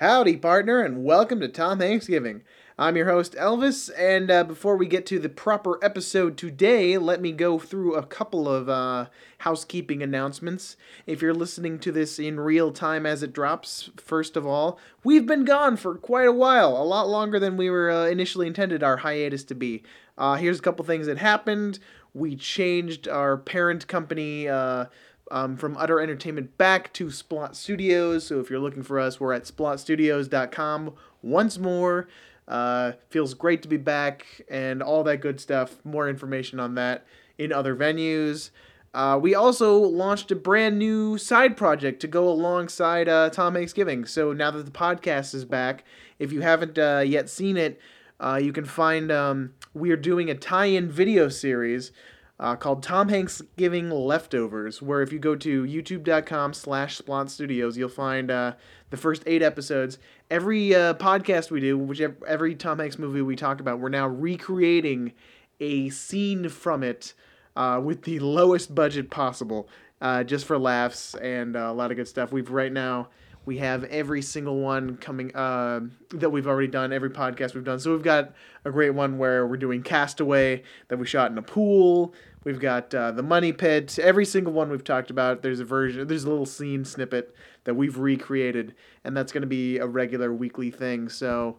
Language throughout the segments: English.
Howdy, partner, and welcome to Tom Hanks Giving. I'm your host, Elvis, and uh, before we get to the proper episode today, let me go through a couple of uh, housekeeping announcements. If you're listening to this in real time as it drops, first of all, we've been gone for quite a while, a lot longer than we were uh, initially intended our hiatus to be. Uh, here's a couple things that happened. We changed our parent company uh, um, from Utter Entertainment back to Splot Studios. So if you're looking for us, we're at splotstudios.com once more. Uh, feels great to be back and all that good stuff. More information on that in other venues. Uh, we also launched a brand new side project to go alongside uh, Tom Hanks Giving. So now that the podcast is back, if you haven't uh, yet seen it, uh, you can find um, we are doing a tie-in video series uh, called Tom Hanks Giving Leftovers, where if you go to youtube.com slash Splot Studios, you'll find uh, the first eight episodes. Every uh, podcast we do, whichever every Tom Hanks movie we talk about, we're now recreating a scene from it uh, with the lowest budget possible, uh, just for laughs and uh, a lot of good stuff. We've right now we have every single one coming uh, that we've already done, every podcast we've done. So we've got a great one where we're doing Castaway that we shot in a pool. We've got uh, the Money Pit. Every single one we've talked about, there's a version, there's a little scene snippet that we've recreated, and that's going to be a regular weekly thing. So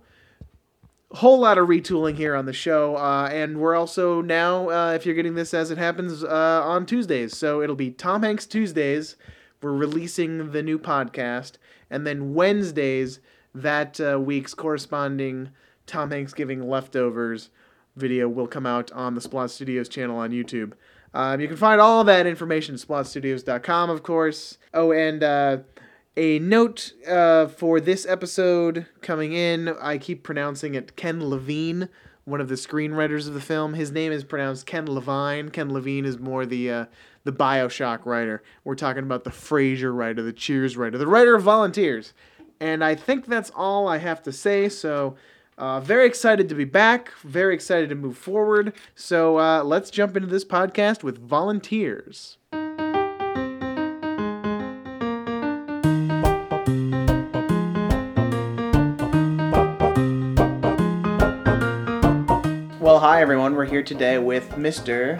whole lot of retooling here on the show uh, and we're also now uh, if you're getting this as it happens uh, on tuesdays so it'll be tom hanks tuesdays we're releasing the new podcast and then wednesdays that uh, week's corresponding tom hanks giving leftovers video will come out on the splot studios channel on youtube. Um, you can find all that information at splotstudios.com of course. Oh and uh, a note uh, for this episode coming in, I keep pronouncing it Ken Levine, one of the screenwriters of the film. His name is pronounced Ken Levine. Ken Levine is more the uh, the Bioshock writer. We're talking about the Frasier writer, the Cheers writer, the writer of Volunteers. And I think that's all I have to say. So, uh, very excited to be back. Very excited to move forward. So, uh, let's jump into this podcast with Volunteers. Hi everyone. We're here today with Mr.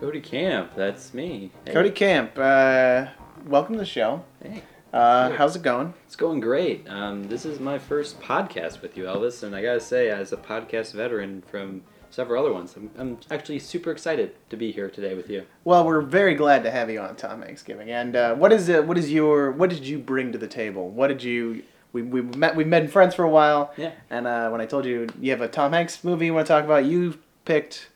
Cody Camp, that's me. Hey. Cody Camp. Uh, welcome to the show. Hey, Uh, how's it going? it's going great. Um, this is my first podcast with you, Elvis, and I gotta say, as a podcast veteran from several other ones, I'm, I'm actually super excited to be here today with you. Well, we're very glad to have you on Tom Hanks Giving. And uh, what is it? What is your? What did you bring to the table? What did you? We we met. We've been friends for a while. Yeah. And uh, when I told you you have a Tom Hanks movie you want to talk about, you picked.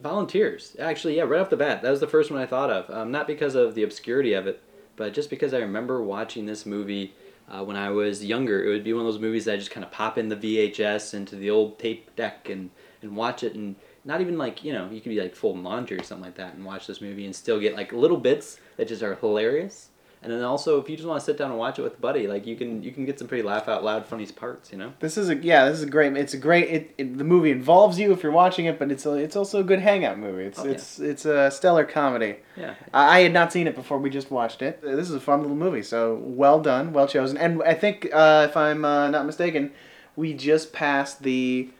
Volunteers, actually, yeah, right off the bat, that was the first one I thought of. Um, not because of the obscurity of it, but just because I remember watching this movie uh, when I was younger. It would be one of those movies that I just kind of pop in the VHS into the old tape deck and, and watch it, and not even like you know you could be like folding laundry or something like that and watch this movie and still get like little bits that just are hilarious. And then also, if you just want to sit down and watch it with a buddy, like you can you can get some pretty laugh out loud funny parts, you know. This is a yeah. This is a great. It's a great. It, it the movie involves you if you're watching it, but it's a, it's also a good hangout movie. It's Oh, yeah. it's it's a stellar comedy. Yeah. I I had not seen it before. We just watched it. Uh, This is a fun little movie. So well done, well chosen. And I think, uh, if I'm uh, not mistaken, we just passed the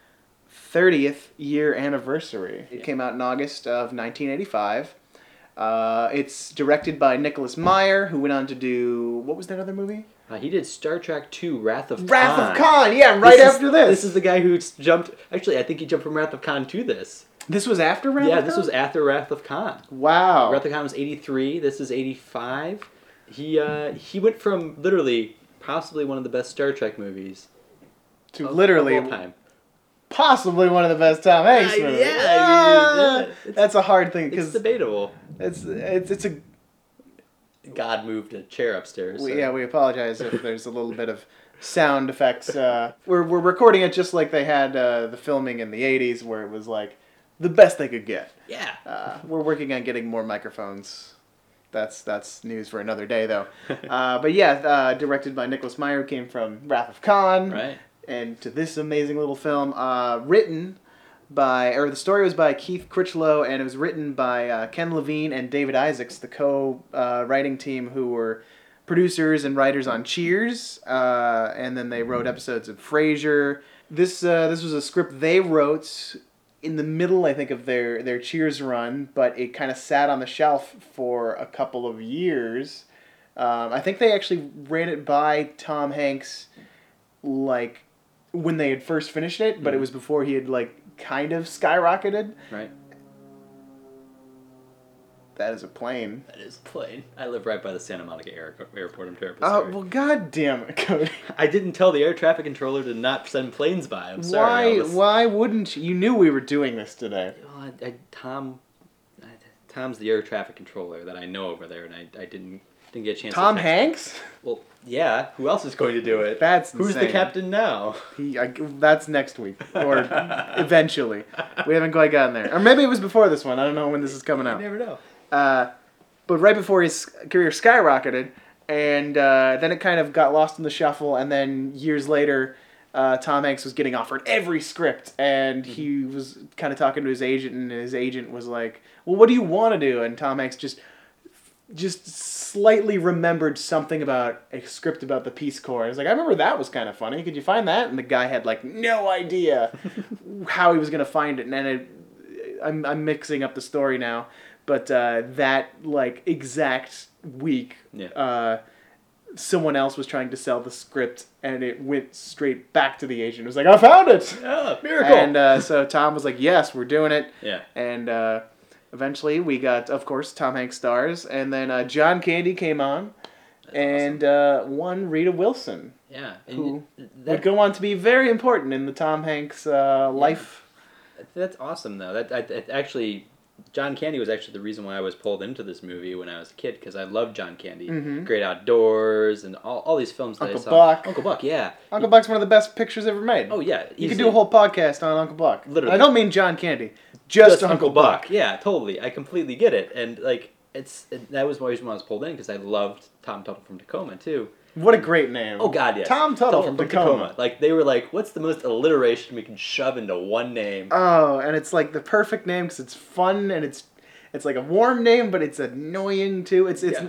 30th year anniversary. It Yeah. came out in August of 1985. Uh, it's directed by Nicholas Meyer, who went on to do what was that other movie? Uh, he did Star Trek II: Wrath of Wrath Khan. of Khan. Yeah, right This is- after this. This is the guy who jumped. Actually, I think he jumped from Wrath of Khan to this. This was after Wrath yeah, of this Khan? was after Wrath of Khan. wow. Wrath of Khan was eighty three. This is eighty five. He uh, he went from literally possibly one of the best Star Trek movies to of- literally time. Possibly one of the best Tom Hanks Uh, movies. yeah, I mean, Ah, yeah, that's a hard thing It's because debatable. it's, it's it's a God moved a chair upstairs. We, so- yeah, we apologize if there's a little bit of sound effects. Uh, we're, we're recording it just like they had uh, the filming in the 80s, where it was like the best they could get. yeah. Uh, we're working on getting more microphones. That's that's news for another day, though. Uh, but yeah, uh, directed by Nicholas Meyer, came from Wrath of Khan, Right. And to this amazing little film. Uh, written by, or the story was by Keith Critchlow, and it was written by uh, Ken Levine and David Isaacs, the co-writing team who were producers and writers on Cheers, uh, and then they wrote episodes of Frasier. This uh, this was a script they wrote in the middle, I think, of their their Cheers run, but it kind of sat on the shelf for a couple of years. Um, I think they actually ran it by Tom Hanks, like when they had first finished it, but it Mhm. was before he had like kind of skyrocketed. Right. That is a plane. That is a plane. I live right by the Santa Monica air- airport. I'm terribly Oh sorry. well, god damn it, Cody. I didn't tell the air traffic controller to not send planes by. I'm sorry. why? Elvis. Why wouldn't you? You knew we were doing this today. Well, I, I, Tom, I, Tom's the air traffic controller that I know over there, and I, I didn't didn't get a chance. Tom to Hanks? Well, yeah. Who else is going to do it? That's Who's the captain now? He, I, that's next week or eventually. We haven't quite gotten there, or maybe it was before this one. I don't know when this is coming out. You never know. Uh, but right before his career skyrocketed, and uh, then it kind of got lost in the shuffle, and then years later. Uh, Tom Hanks was getting offered every script, and he was kind of talking to his agent, and his agent was like, "Well, what do you want to do?" And Tom Hanks just, just slightly remembered something about a script about the Peace Corps. I was like, "I remember that was kind of funny. Could you find that?" And the guy had like no idea how he was gonna find it, and then it, I'm I'm mixing up the story now, but uh, that like exact week, Yeah. uh, someone else was trying to sell the script, and it went straight back to the agent. It was like, "I found it," Yeah, miracle. and uh, so Tom was like, "Yes, we're doing it," yeah. and uh, eventually we got, of course, Tom Hanks stars, and then uh, John Candy came on, That's and uh, one Rita Wilson Yeah. Who you- would go on to be very important in the Tom Hanks uh, life. that's awesome though. That, that, that actually, John Candy was actually the reason why I was pulled into this movie when I was a kid because I loved John Candy. Mhm. Great Outdoors and all, all these films that Uncle I saw. Buck. Uncle Buck, yeah. Uncle Buck's one of the best pictures ever made. Oh yeah. You could do a whole podcast on Uncle Buck. Literally. I don't mean John Candy, just, just Uncle, Buck. Yeah, totally. I completely get it, and like it's it, that was the reason why I was pulled in because I loved Tom Tuttle from Tacoma too. What a great name. Oh God, yes. Tom Tuttle from Tacoma. Like they were like, what's the most alliteration we can shove into one name? Oh, and it's like the perfect name because it's fun and it's it's like a warm name, but it's annoying too. It's it's Yeah.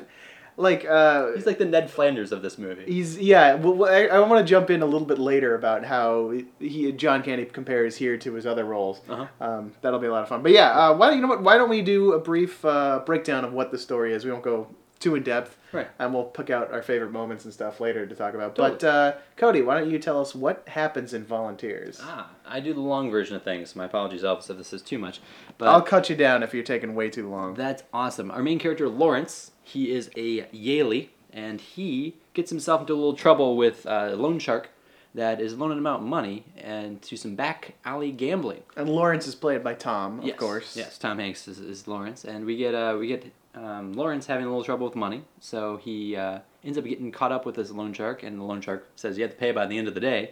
like uh, He's like the Ned Flanders of this movie. He's yeah. Well, I, I want to jump in a little bit later about how he John Candy compares here to his other roles. Uh-huh. Um, that'll be a lot of fun. But yeah, uh, why you know what? Why don't we do a brief uh, breakdown of what the story is? We won't go too in depth, Right. and we'll pick out our favorite moments and stuff later to talk about. Totally. But uh, Cody, why don't you tell us what happens in Volunteers? Ah, I do the long version of things. My apologies, Elvis, if this is too much. But I'll cut you down if you're taking way too long. That's awesome. Our main character, Lawrence, he is a Yaley, and he gets himself into a little trouble with uh, a loan shark that is loaning him out money and to some back alley gambling. And Lawrence is played by Tom, of yes. course. Yes, Tom Hanks is, is Lawrence, and we get uh, we get um, Lawrence having a little trouble with money, so he uh, ends up getting caught up with this loan shark, and the loan shark says you have to pay by the end of the day,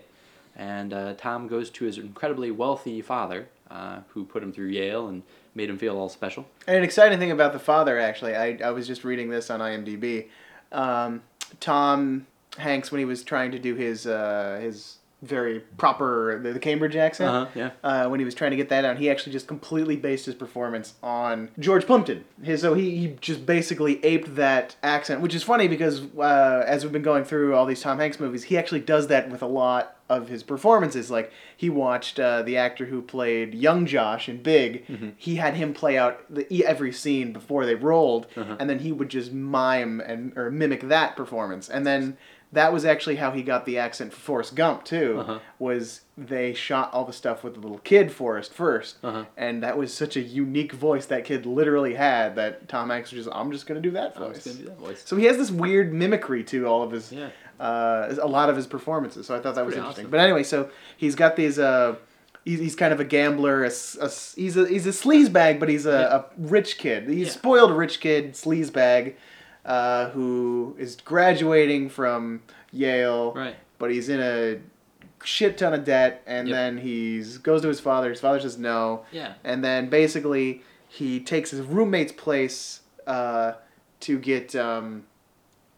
and uh, Tom goes to his incredibly wealthy father, uh, who put him through Yale and made him feel all special. And an exciting thing about the father, actually, I, I was just reading this on IMDb. Um, Tom Hanks, when he was trying to do his uh, his very proper the, the Cambridge accent, Uh-huh, yeah. uh, when he was trying to get that out, he actually just completely based his performance on George Plimpton. His, so he, he just basically aped that accent, which is funny because uh, as we've been going through all these Tom Hanks movies, he actually does that with a lot of his performances. Like he watched uh, the actor who played young Josh in Big. He had him play out the, every scene before they rolled, Uh-huh. and then he would just mime and or mimic that performance, and then. That was actually how he got the accent for Forrest Gump too. Uh-huh. Was they shot all the stuff with the little kid Forrest 1st Uh-huh. and that was such a unique voice that kid literally had that Tom Hanks was just I'm just gonna do that voice. do that voice. So he has this weird mimicry to all of his, Yeah. uh, a lot of his performances. So I thought that was interesting. awesome. But anyway, so he's got these. Uh, he's, he's kind of a gambler. A, a he's a he's a sleazebag, but he's a, Yeah. a rich kid. He's Yeah. spoiled rich kid sleazebag, uh, who is graduating from Yale Right. but he's in a shit ton of debt and Yep. then he's goes to his father his father says no Yeah. and then basically he takes his roommate's place uh, to get um,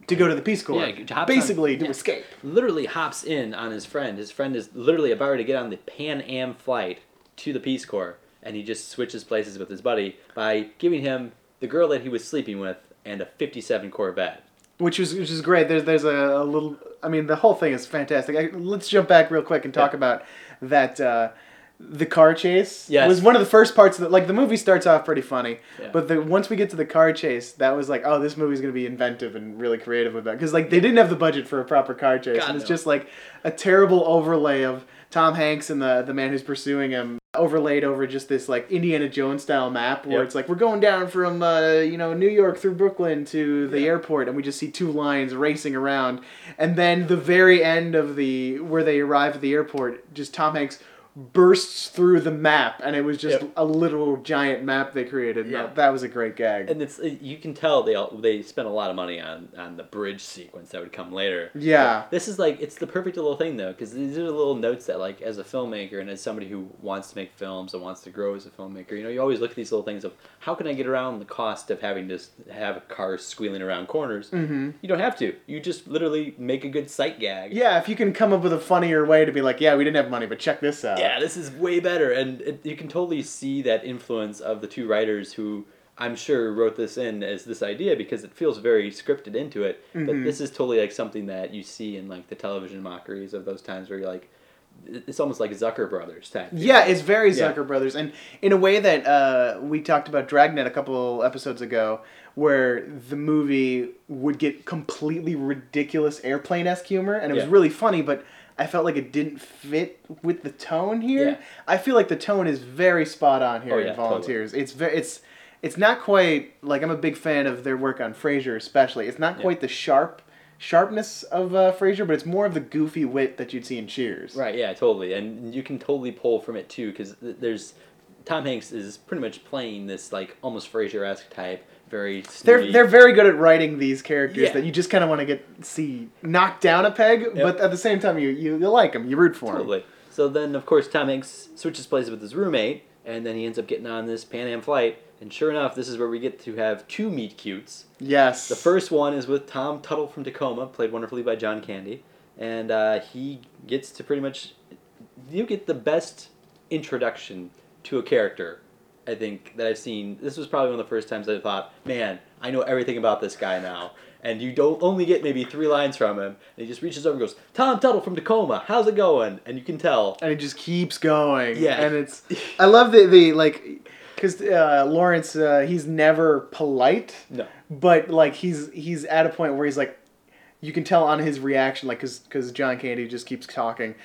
to go to the Peace Corps Yeah, hops on- basically to yeah. escape Literally hops in on his friend. His friend is literally about to get on the Pan Am flight to the Peace Corps, and he just switches places with his buddy by giving him the girl that he was sleeping with and a '57 Corvette. which is which is great. There's there's a, a little. I mean, the whole thing is fantastic. I, let's jump back real quick and talk Yeah. about that. Uh, the car chase Yes. was one of the first parts of the, like the movie starts off pretty funny Yeah. but the once we get to the car chase that was like oh this movie's gonna be inventive and really creative with that because like they didn't have the budget for a proper car chase God, and it's no. just like a terrible overlay of Tom Hanks and the the man who's pursuing him overlaid over just this like Indiana Jones style map where Yep. it's like we're going down from uh, you know New York through Brooklyn to the Yeah. airport and we just see two lines racing around and then the very end of the where they arrive at the airport just Tom Hanks bursts through the map and it was just Yep. a little giant map they created Yeah. that, that was a great gag And it's you can tell they all, they spent a lot of money on on the bridge sequence that would come later. yeah This is like it's the perfect little thing though, because these are the little notes that like as a filmmaker and as somebody who wants to make films and wants to grow as a filmmaker, you know, you always look at these little things of how can I get around the cost of having to s- have cars squealing around corners. mm-hmm. You don't have to. You just literally make a good sight gag. yeah if you can come up with a funnier way to be like yeah we didn't have money but check this out Yeah, this is way better, and it, you can totally see that influence of the two writers who I'm sure wrote this in as this idea because it feels very scripted into it. Mhm. But this is totally like something that you see in like the television mockeries of those times where you're like, it's almost like Zucker Brothers type. Yeah, it's very Yeah. Zucker Brothers, and in a way that uh, we talked about Dragnet a couple episodes ago, where the movie would get completely ridiculous airplane esque humor, and it was really funny, but I felt like it didn't fit with the tone here. Yeah. I feel like the tone is very spot on here Oh, in yeah, Volunteers. It's very it's it's not quite like I'm a big fan of their work on Frasier, especially. It's not Yeah. quite the sharp sharpness of uh, Frasier, but it's more of the goofy wit that you'd see in Cheers. Right. Yeah. Totally. And you can totally pull from it too because there's Tom Hanks is pretty much playing this like almost Frasier esque type, very. They're snooty- they're very good at writing these characters Yeah. that you just kind of want to get see knocked down a peg, but at the same time you you, you like them, you root for them. Totally. So then, of course, Tom Hanks switches places with his roommate, and then he ends up getting on this Pan Am flight. And sure enough, this is where we get to have two meet cutes. Yes. The first one is with Tom Tuttle from Tacoma, played wonderfully by John Candy, and uh, he gets to pretty much you get the best introduction to a character. I think that I've seen. This was probably one of the first times I thought, man, I know everything about this guy now. And you don't only get maybe three lines from him, and he just reaches over and goes, "Tom Tuttle from Tacoma, how's it going?" And you can tell. and it just keeps going. Yeah. And it's I love the the like because uh, Lawrence uh, he's never polite, No. but like he's he's at a point where he's like you can tell on his reaction like because because John Candy just keeps talking.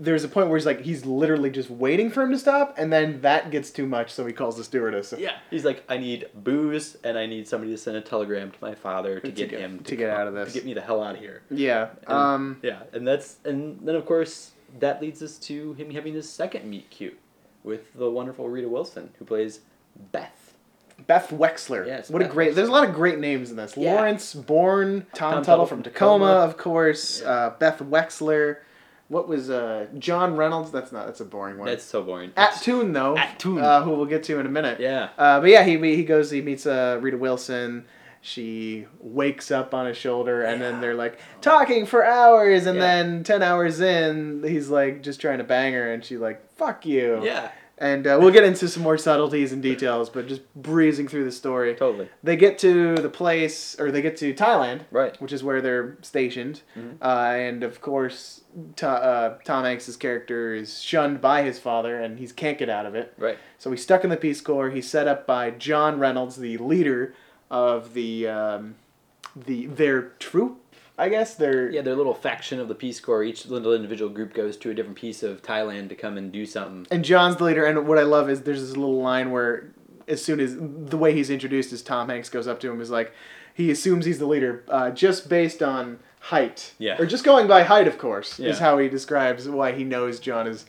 There's a point where he's like he's literally just waiting for him to stop, and then that gets too much, so he calls the stewardess. Yeah, he's like, I need booze, and I need somebody to send a telegram to my father to, To get, get- him to get come- out of this. to get me the hell out of here. Yeah. And- Um. Yeah, and that's and then of course that leads us to him having his second meet cute with the wonderful Rita Wilson who plays Beth. Beth Wexler. Yes, What a great. Wexler. There's a lot of great names in this. Yeah. Lawrence Bourne, Tom, Tom Tuttle from Tacoma, of course. Yeah. Uh, Beth Wexler. What was uh, John Reynolds? That's not. That's a boring one. That's so boring. At Toon though. At Toon. Uh, who we'll get to in a minute. yeah. Uh, but yeah, he he goes. He meets uh, Rita Wilson. She wakes up on his shoulder, and then they're like talking for hours, and Yeah. then ten hours in, he's like just trying to bang her, and she's like, "Fuck you." Yeah. And uh, we'll get into some more subtleties and details, but just breezing through the story. Totally. They get to the place, or they get to Thailand, Right. which is where they're stationed. Mhm. Uh, and of course, to, uh, Tom Hanks' character is shunned by his father, and he can't get out of it. Right. So he's stuck in the Peace Corps. He's set up by John Reynolds, the leader of the um, the their troop, I guess. they're Yeah, their little faction of the Peace Corps. Each little individual group goes to a different piece of Thailand to come and do something. And John's the leader. And what I love is there's this little line where, as soon as the way he's introduced is Tom Hanks goes up to him is like, he assumes he's the leader uh, just based on height. Yeah. Or just going by height, of course, Yeah. is how he describes why he knows John is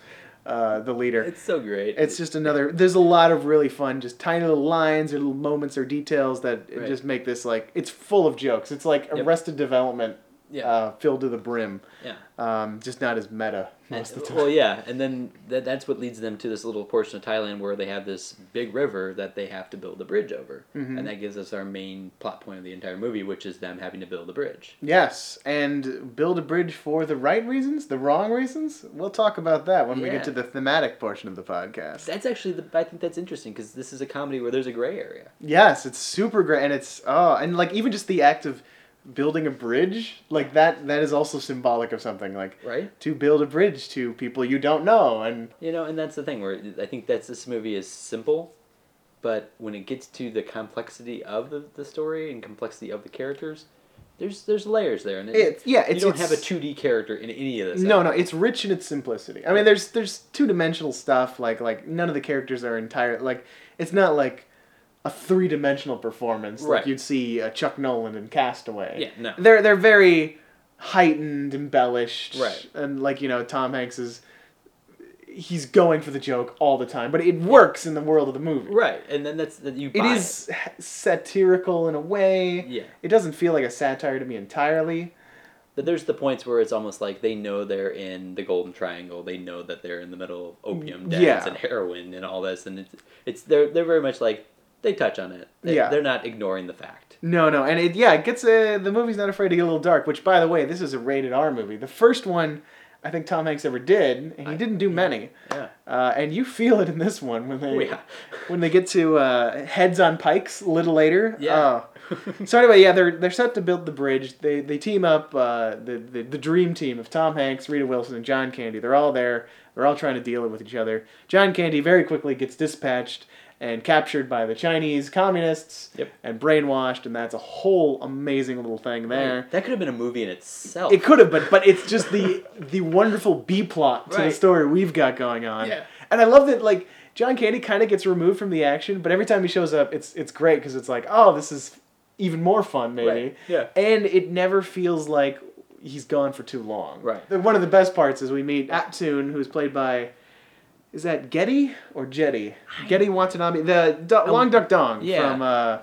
uh, the leader. It's so great. It's just another. There's a lot of really fun, just tiny little lines or little moments or details that Right. just make this like it's full of jokes. It's like Yep. Arrested Development, yeah. uh, filled to the brim. yeah. Um, just not as meta And- most of the time. well, yeah, and then that, that's what leads them to this little portion of Thailand where they have this big river that they have to build a bridge over, Mhm. and that gives us our main plot point of the entire movie, which is them having to build a bridge. Yes, and build a bridge for the right reasons, the wrong reasons. We'll talk about that when we get to the thematic portion of the podcast. That's actually the I think that's interesting because this is a comedy where there's a gray area. Yes, it's super gray, and it's oh, and like even just the act of building a bridge like that that is also symbolic of something like Right. to build a bridge to people you don't know and You know, and that's the thing where I think that's this movie is simple, but when it gets to the complexity of the, the story and complexity of the characters, there's there's layers there, and it, it's yeah it's, you don't it's- have a two D character in any of this. no no it's rich in its simplicity i mean there's there's two-dimensional stuff like like none of the characters are entire like it's not like a three-dimensional performance like you'd see uh, chuck nolan in castaway Yeah, no. they're they're very heightened embellished Right. and like you know tom hanks is he's going for the joke all the time but it works in the world of the movie Right, and then that's that you. it is satirical in a way Yeah, it doesn't feel like a satire to me entirely but there's the points where it's almost like they know they're in the Golden Triangle. They know that they're in the middle of opium dens Yeah. and heroin and all this, and it's it's they're they're very much like they touch on it. They, Yeah. they're not ignoring the fact. No, no, and it yeah, it gets uh, the movie's not afraid to get a little dark. Which, by the way, this is a rated R movie. The first one, I think Tom Hanks ever did, and he I- didn't do many. Yeah. Uh, and you feel it in this one when they Oh, yeah. when they get to uh, heads on pikes a little later. Yeah. Oh. So anyway, yeah, they're they're set to build the bridge. They they team up uh, the, the the dream team of Tom Hanks, Rita Wilson, and John Candy. They're all there. They're all trying to deal with each other. John Candy very quickly gets dispatched and captured by the Chinese communists Yep. and brainwashed, and that's a whole amazing little thing there. That could have been a movie in itself. It could have, but but it's just the the wonderful B plot to the story we've got going on. Yeah. And I love that like John Candy kind of gets removed from the action, but every time he shows up, it's it's great because it's like, oh, this is even more fun maybe. Right. Yeah. And it never feels like he's gone for too long. Right. One of the best parts is we meet At Toon, who's played by. Is that Getty or Jetty? Gedde Watanabe, the Du- Long Duck Dong yeah. from uh,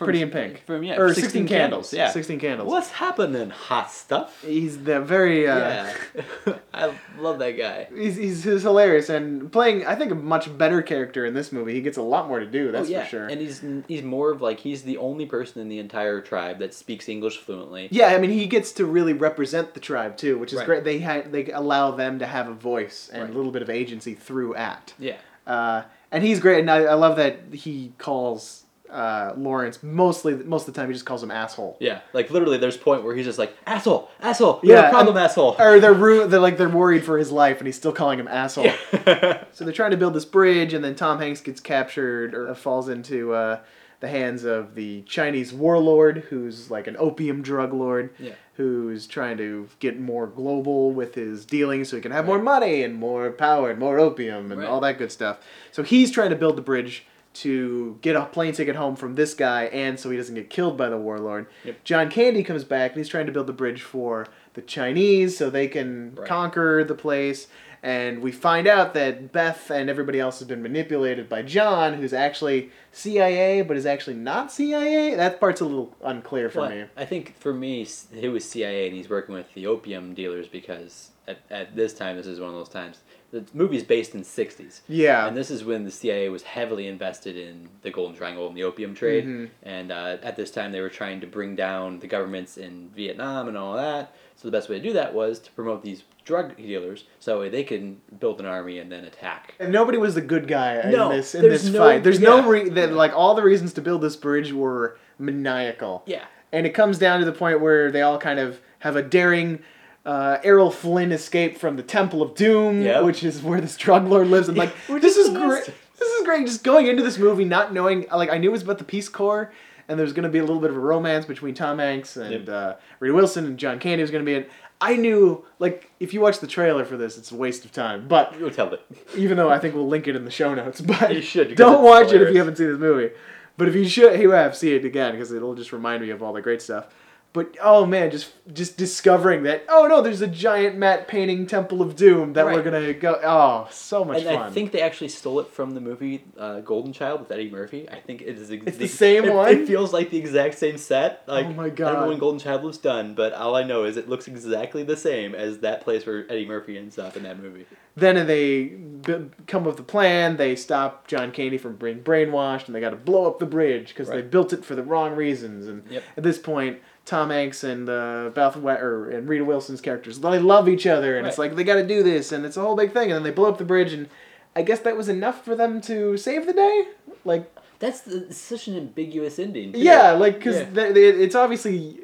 From- Pretty in Pink. from, yeah, or 16 16, Candles. Candles, yeah. 16 Candles. What's happening, hot stuff? He's the very uh, yeah, I love that guy. He's, he's, he's hilarious and playing I think a much better character in this movie. He gets a lot more to do. That's oh, yeah. for sure. And he's he's more of like he's the only person in the entire tribe that speaks English fluently. yeah, I mean he gets to really represent the tribe too, which is Right. great. They ha- they allow them to have a voice and Right. a little bit of agency through act. Yeah. Uh, and he's great, and I, I love that he calls uh, Lawrence mostly most of the time he just calls him asshole. Yeah. Like literally, there's a point where he's just like asshole, asshole. You have Yeah, a problem, and- asshole. Or they're ru- they're like they're worried for his life, and he's still calling him asshole. So they're trying to build this bridge, and then Tom Hanks gets captured or falls into uh, the hands of the Chinese warlord, who's like an opium drug lord, Yeah. who's trying to get more global with his dealings so he can have more money and more power and more opium and Right. all that good stuff. So he's trying to build the bridge to get a plane ticket home from this guy and so he doesn't get killed by the warlord. Yep. John Candy comes back and he's trying to build the bridge for the Chinese so they can Right. conquer the place. And we find out that Beth and everybody else has been manipulated by John, who's actually CIA, but is actually not CIA. That part's a little unclear for Well, me. I think for me, he was CIA and he's working with the opium dealers because at, at this time, this is one of those times. The movie's based in '60s, Yeah. and this is when the CIA was heavily invested in the Golden Triangle and the opium trade. Mhm. And uh, at this time, they were trying to bring down the governments in Vietnam and all that. So the best way to do that was to promote these drug dealers, so they can build an army and then attack. And nobody was the good guy No, in this in this no- fight. There's no yeah. re- that like all the reasons to build this bridge were maniacal. Yeah. And it comes down to the point where they all kind of have a daring uh, Errol Flynn escape from the Temple of Doom, Yep. which is where this drug lord lives. And like, this is great. This is great. Just going into this movie, not knowing, like, I knew it was about the Peace Corps, and there's going to be a little bit of a romance between Tom Hanks and Yep. uh, Rita Wilson and John Candy was going to be in. I knew, like, if you watch the trailer for this, it's a waste of time. But You'll tell it. even though I think we'll link it in the show notes. But You should, because don't watch it if you haven't seen this movie. But if you should, you have see it again because it'll just remind me of all the great stuff. But oh man, just just discovering that oh no, there's a giant matte painting Temple of Doom that we're gonna go. Oh, so much And fun. I think they actually stole it from the movie uh, Golden Child with Eddie Murphy. I think it is. Ex- It's the same it, one? It feels like the exact same set. Like, Oh my god! I don't know when Golden Child was done, but all I know is it looks exactly the same as that place where Eddie Murphy ends up in that movie. then they b- come up with a plan. They stop John Candy from being brainwashed, and they got to blow up the bridge because they built it for the wrong reasons. And Yep. at this point, Tom Hanks and uh, Beth We- or and Rita Wilson's characters they love each other, and it's like they got to do this, and it's a whole big thing. And then they blow up the bridge, and I guess that was enough for them to save the day. Like That's the, such an ambiguous ending. too. yeah, like because Yeah. it's obviously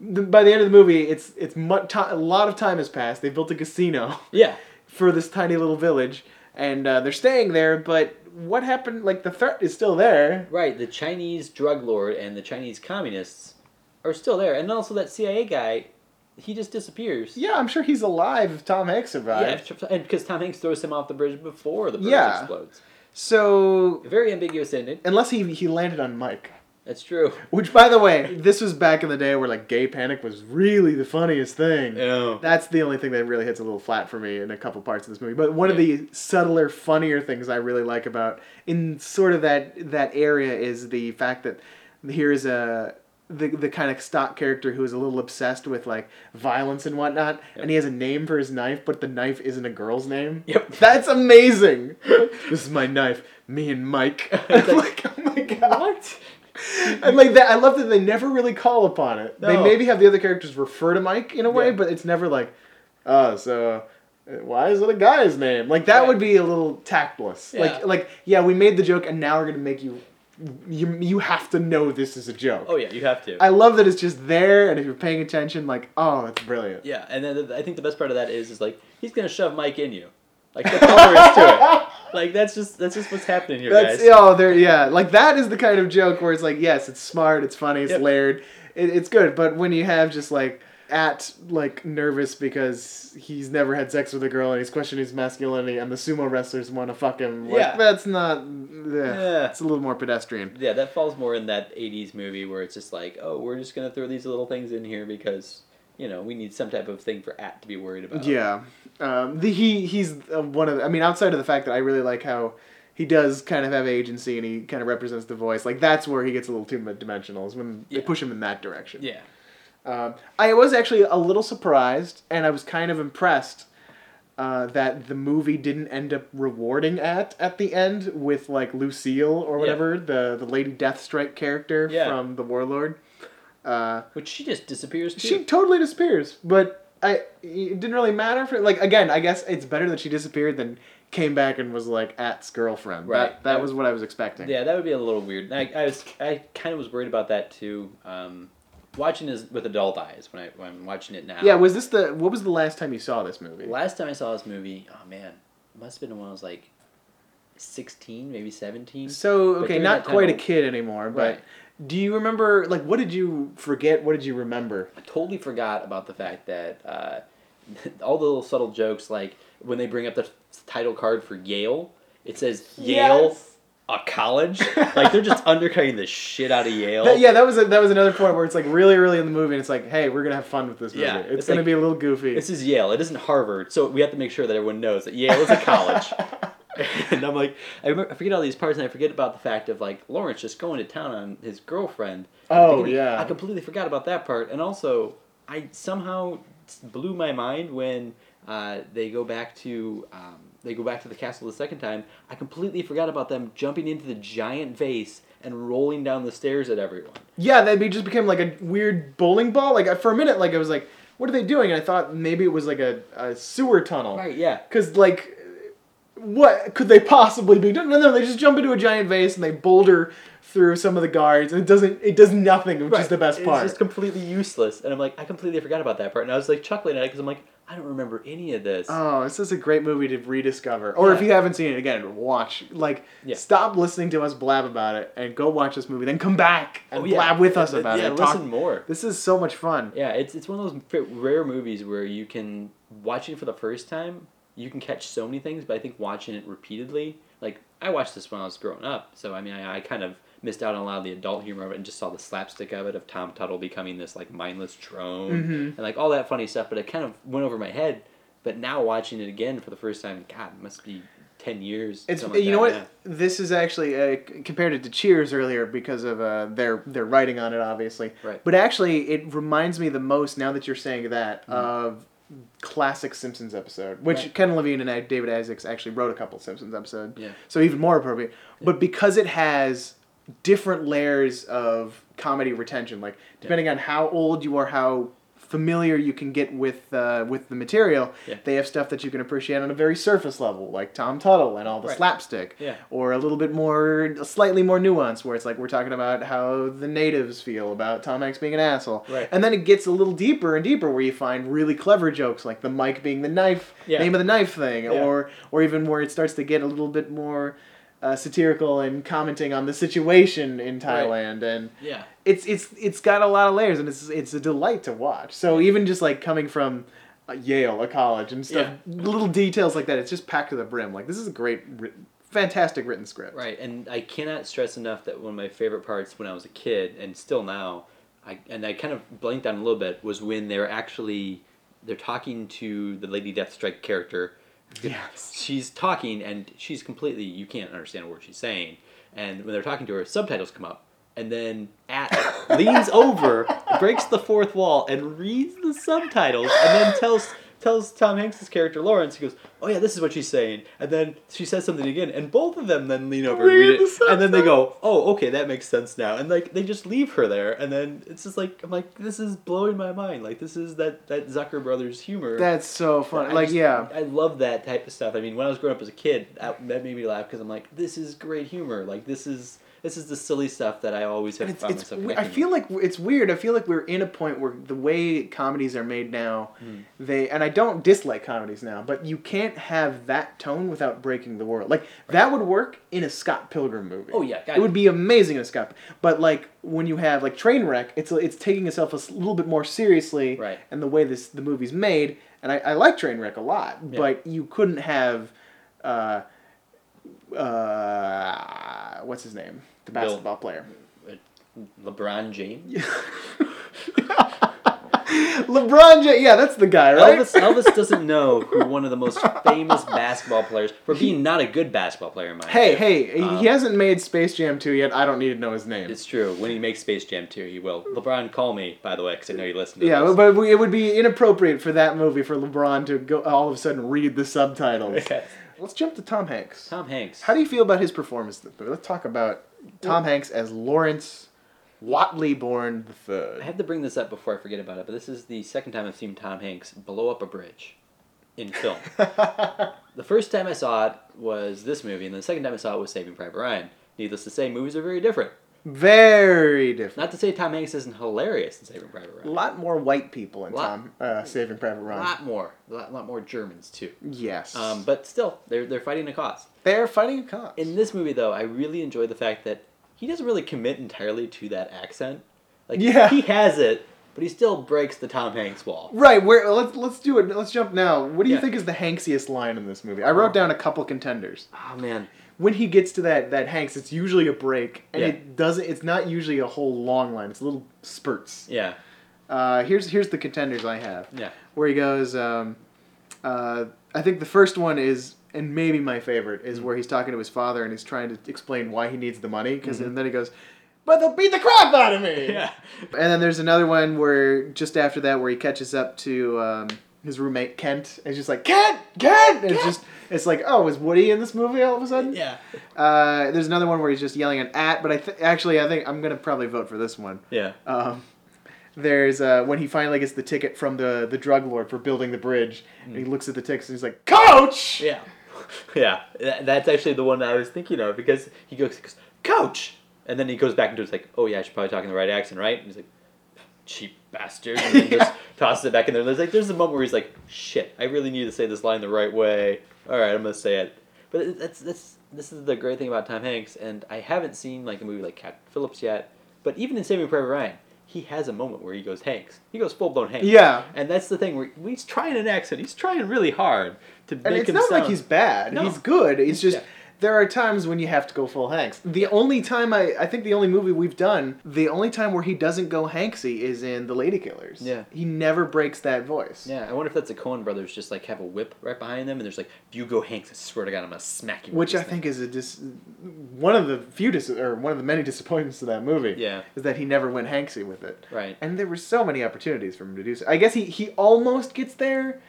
the, by the end of the movie, it's it's mu- ti a lot of time has passed. They built a casino Yeah. for this tiny little village, and uh, they're staying there. But what happened? Like the threat is still there. Right. The Chinese drug lord and the Chinese communists are still there, and also that CIA guy, he just disappears. Yeah, I'm sure he's alive if Tom Hanks Yeah, and because Tom Hanks throws him off the bridge before the bridge Yeah. explodes. So very ambiguous ending. unless he he landed on Mike. That's true. Which, by the way, this was back in the day where like gay panic was really the funniest thing. Yeah. That's the only thing that really hits a little flat for me in a couple parts of this movie. But one of the subtler, funnier things I really like about in sort of that that area is the fact that here is a the the kind of stock character who is a little obsessed with like violence and whatnot, and he has a name for his knife, but the knife isn't a girl's name. Yep. That's amazing. this is my knife. Me and Mike. I'm like, oh my god. What? And like that, I love that they never really call upon it. They maybe have the other characters refer to Mike in a way, Yeah. but it's never like, oh, so uh, why is it a guy's name? Like that would be a little tactless. Yeah. Like like yeah, we made the joke, and now we're gonna make you, you you have to know this is a joke. Oh yeah, you have to. I love that it's just there, and if you're paying attention, like oh, that's brilliant. yeah, and then the, I think the best part of that is is like he's gonna shove Mike in you, like the tolerance to it. Like that's just that's just what's happening here, That's guys. oh, there yeah, like that is the kind of joke where it's like yes, it's smart, it's funny, it's Yep. layered, it, it's good. But when you have just like at like nervous because he's never had sex with a girl and he's questioning his masculinity and the sumo wrestlers want to fuck him, like, Yeah. that's not. Yeah, Yeah. it's a little more pedestrian. Yeah, that falls more in that '80s movie where it's just like, oh, we're just gonna throw these little things in here because you know we need some type of thing for At to be worried about. Yeah, um, the he he's uh, one of. The, I mean, outside of the fact that I really like how. He does kind of have agency, and he kind of represents the voice. Like that's where he gets a little too dimensional. Is when they push him in that direction. Yeah. Um, I was actually a little surprised, and I was kind of impressed uh, that the movie didn't end up rewarding at at the end with like Lucille or Yeah. whatever the the Lady Deathstrike character Yeah. from the Warlord. Uh, Which she just disappears too. she totally disappears, but I it didn't really matter for like again. I guess it's better that she disappeared than came back and was like At's girlfriend. Right. That that was what I was expecting. Yeah, that would be a little weird. I, I was I kind of was worried about that too. Um, watching this with adult eyes when I when I'm watching it now. Yeah. Was this the what was the last time you saw this movie? Last time I saw this movie, oh man, it must have been when I was like sixteen, maybe seventeen. So okay, not that time, quite a I- kid anymore, but Right. do you remember like what did you forget? What did you remember? I totally forgot about the fact that uh, all the little subtle jokes, like when they bring up the title card for Yale, it says Yale, a college. like they're just undercutting the shit out of Yale. That- yeah, that was a, that was another point where it's like really early in the movie, and it's like, hey, we're gonna have fun with this movie. Yeah, it's, it's gonna like- be a little goofy. This is Yale. It isn't Harvard, so we have to make sure that everyone knows that Yale is a college. and I'm like, I, remember, I forget all these parts, and I forget about the fact of like Lawrence just going to town on his girlfriend. Oh, yeah. I completely forgot about that part, and also I somehow blew my mind when uh, they go back to um, they go back to the castle the second time. I completely forgot about them jumping into the giant vase and rolling down the stairs at everyone. yeah, that be just became like a weird bowling ball. Like for a minute, like I was like, what are they doing? And I thought maybe it was like a, a sewer tunnel. Right? Yeah. Because like, what could they possibly be doing? No, no, they just jump into a giant vase and they boulder through some of the guards, and it doesn't. It does nothing, which is the best part. It's just completely useless, and I'm like, I completely forgot about that part, and I was like chuckling at it because I'm like, I don't remember any of this. Oh, this is a great movie to rediscover. Or if you haven't seen it again, watch. Like, Yeah. stop listening to us blab about it and go watch this movie. Then come back and Oh, yeah. blab with us about yeah, it. Talk- listen more. This is so much fun. Yeah, it's it's one of those rare movies where you can watch it for the first time, you can catch so many things, but I think watching it repeatedly, like I watched this when I was growing up, so I mean I, I kind of missed out on a lot of the adult humor of it and just saw the slapstick of it of Tom Tuttle becoming this like mindless drone Mhm. and like all that funny stuff, but it kind of went over my head. But now watching it again for the first time, God, it must be ten years. It's like you know that, what this is actually uh, compared it to Cheers earlier because of uh, their their writing on it, obviously. Right. But actually, it reminds me the most now that you're saying that Mm-hmm. of classic Simpsons episode, which Right. Ken Levine and David Isaacs actually wrote a couple Simpsons episodes. Yeah. So even more appropriate. But because it has different layers of comedy retention, like depending on how old you are, how familiar you can get with uh, with the material, Yeah. they have stuff that you can appreciate on a very surface level, like Tom Tuttle and all the Right. slapstick. Yeah. Or a little bit more, slightly more nuanced, where it's like we're talking about how the natives feel about Tom Hanks being an asshole. Right. And then it gets a little deeper and deeper, where you find really clever jokes, like the mic being the knife, Yeah. name of the knife thing, Yeah. or or even where it starts to get a little bit more. Uh, satirical and commenting on the situation in Thailand, and Yeah. it's it's it's got a lot of layers and it's it's a delight to watch. So even just like coming from Yale, a college, and stuff, little details like that, it's just packed to the brim. Like this is a great, fantastic written script. Right, and I cannot stress enough that one of my favorite parts when I was a kid, and still now, I and I kind of blanked on a little bit, was when they're actually they're talking to the Lady Deathstrike character. Yes. She's talking, and she's completely you can't understand a word she's saying. And when they're talking to her, subtitles come up, and then At leans over, breaks the fourth wall, and reads the subtitles, and then tells tells Tom Hanks' character Lawrence, he goes, "Oh yeah, this is what she's saying," and then she says something again, and both of them then lean over and Read it, and then they go, "Oh, okay, that makes sense now," and like they just leave her there, and then it's just like I'm like, this is blowing my mind, like this is that that Zucker brothers humor. That's so funny. Like just- yeah, I love that type of stuff. I mean, when I was growing up as a kid, that, that made me laugh because I'm like, this is great humor. Like this is this is the silly stuff that I always have it's, found it's I feel like it's weird. I feel like we're in a point where the way comedies are made now, Hmm. they and I don't dislike comedies now, but you can't have that tone without breaking the world. Like that would work in a Scott Pilgrim movie. Oh, yeah, it would be amazing in a Scott. But like when you have like Trainwreck, it's it's taking itself a little bit more seriously, Right. And the way this the movie's made, and I, I like Trainwreck a lot, Yeah. but you couldn't have. Uh, uh, what's his name? The Bill. basketball player. LeBron James. LeBron James. Yeah, that's the guy, right? Elvis Elvis doesn't know who one of the most famous basketball players for being not a good basketball player. in my Hey, opinion. hey, Um, he hasn't made Space Jam 2 yet. I don't need to know his name. It's true. When he makes Space Jam 2, he will. LeBron, call me, by the way, because I know you listen to yeah, this. but it would be inappropriate for that movie for LeBron to go all of a sudden read the subtitles. Yes. Let's jump to Tom Hanks. Tom Hanks. How do you feel about his performance? in this movie? Let's talk about Tom Hanks as Lawrence Whatley Bourne the third. I have to bring this up before I forget about it, but this is the second time I've seen Tom Hanks blow up a bridge in film. the first time I saw it was this movie, and the second time I saw it was Saving Private Ryan. Needless to say, movies are very different. Very different. Not to say Tom Hanks isn't hilarious in Saving Private Ryan. A lot more white people in Lot- Tom uh, Saving Private Ryan. A lot more. A lot, lot more Germans, too. Yes. Um, but still, they're, they're fighting a cause. They're fighting a cause. In this movie, though, I really enjoy the fact that he doesn't really commit entirely to that accent. Like, Yeah. he has it, but he still breaks the Tom Hanks wall. Right, where let's let's do it. Let's jump now. What do you Yeah. think is the Hanksiest line in this movie? I wrote down a couple contenders. Oh, man. When he gets to that that Hanks, it's usually a break, and Yeah. it doesn't. It's not usually a whole long line. It's little spurts. Yeah. Uh, here's here's the contenders I have. Yeah. Where he goes. Um, uh, I think the first one is, and maybe my favorite is Mm-hmm. where he's talking to his father and he's trying to explain why he needs the money, because Mhm. and then he goes, "But they'll beat the crap out of me." Yeah. And then there's another one where just after that where he catches up to um, his roommate Kent. And he's just like Kent, Kent. And it's just it's like oh, is Woody in this movie all of a sudden? Yeah. Uh, there's another one where he's just yelling at at, but I th- actually I think I'm gonna probably vote for this one. Yeah. Um, there's uh, when he finally gets the ticket from the the drug lord for building the bridge, and he looks at the tickets and he's like, Coach. Yeah. Yeah. That's actually the one I was thinking of because he goes, he goes Coach! And then he goes back into it's like, oh, yeah, I should probably talk in the right accent, right? And he's like, cheap bastard. And then Yeah. just tosses it back in there. There's like, there's a moment where he's like, shit, I really need to say this line the right way. All right, I'm to say it. But that's, that's, this is the great thing about Tom Hanks, and I haven't seen like a movie like Captain Phillips yet, but even in Saving Private Ryan, he has a moment where he goes Hanks. He goes full blown Hanks. Yeah. And that's the thing where he's trying an accent. He's trying really hard to And make it's him not like he's bad. No. He's good. It's just Yeah. There are times when you have to go full Hanks. The only time I I think the only movie we've done, the only time where he doesn't go Hanksy is in The Ladykillers. Yeah. He never breaks that voice. Yeah, I wonder if that's the Coen brothers just like have a whip right behind them, and there's like, if you go Hanks, I swear to God, I'm gonna smack you. Which I thing." think is a dis- one of the few dis- or one of the many disappointments of that movie. Yeah. Is that he never went Hanksy with it. Right. And there were so many opportunities for him to do so. I guess he, he almost gets there.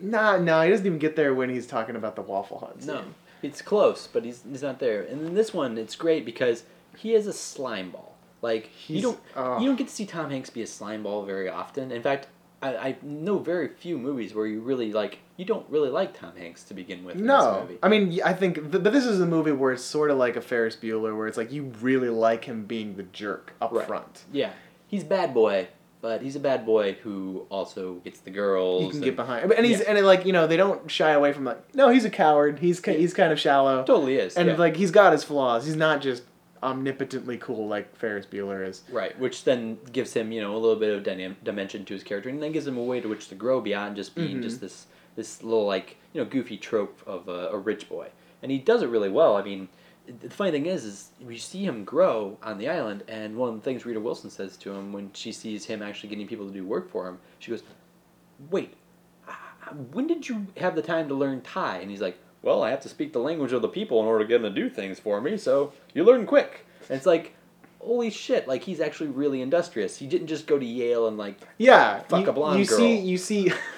Nah, no, he doesn't even get there when he's talking about the Waffle Hut. No, scene. It's close, but he's he's not there. And then this one, it's great because he is a slime ball. Like you don't oh. you don't get to see Tom Hanks be a slime ball very often. In fact, I, I know very few movies where you really like you don't really like Tom Hanks to begin with. in this No, movie. I mean, I think, but this is a movie where it's sort of like a Ferris Bueller, where it's like you really like him being the jerk up Right. front. yeah, he's bad boy, but he's a bad boy who also gets the girls. You can and- get behind, and he's Yeah. and it, like you know they don't shy away from like no he's a coward he's Yeah. he's kind of shallow Totally is. and yeah. like he's got his flaws he's not just omnipotently cool like Ferris Bueller is. Right, which then gives him, you know, a little bit of dynam- dimension to his character, and then gives him a way to which to grow beyond just being Mhm. just this this little like you know goofy trope of a, a rich boy, and he does it really well. I mean, the funny thing is, is we see him grow on the island, and one of the things Rita Wilson says to him when she sees him actually getting people to do work for him, she goes, "Wait, when did you have the time to learn Thai?" And he's like, "Well, I have to speak the language of the people in order to get them to do things for me, so you learn quick." And it's like, holy shit! Like he's actually really industrious. He didn't just go to Yale and like Yeah, Fuck you, a blonde you girl. see you see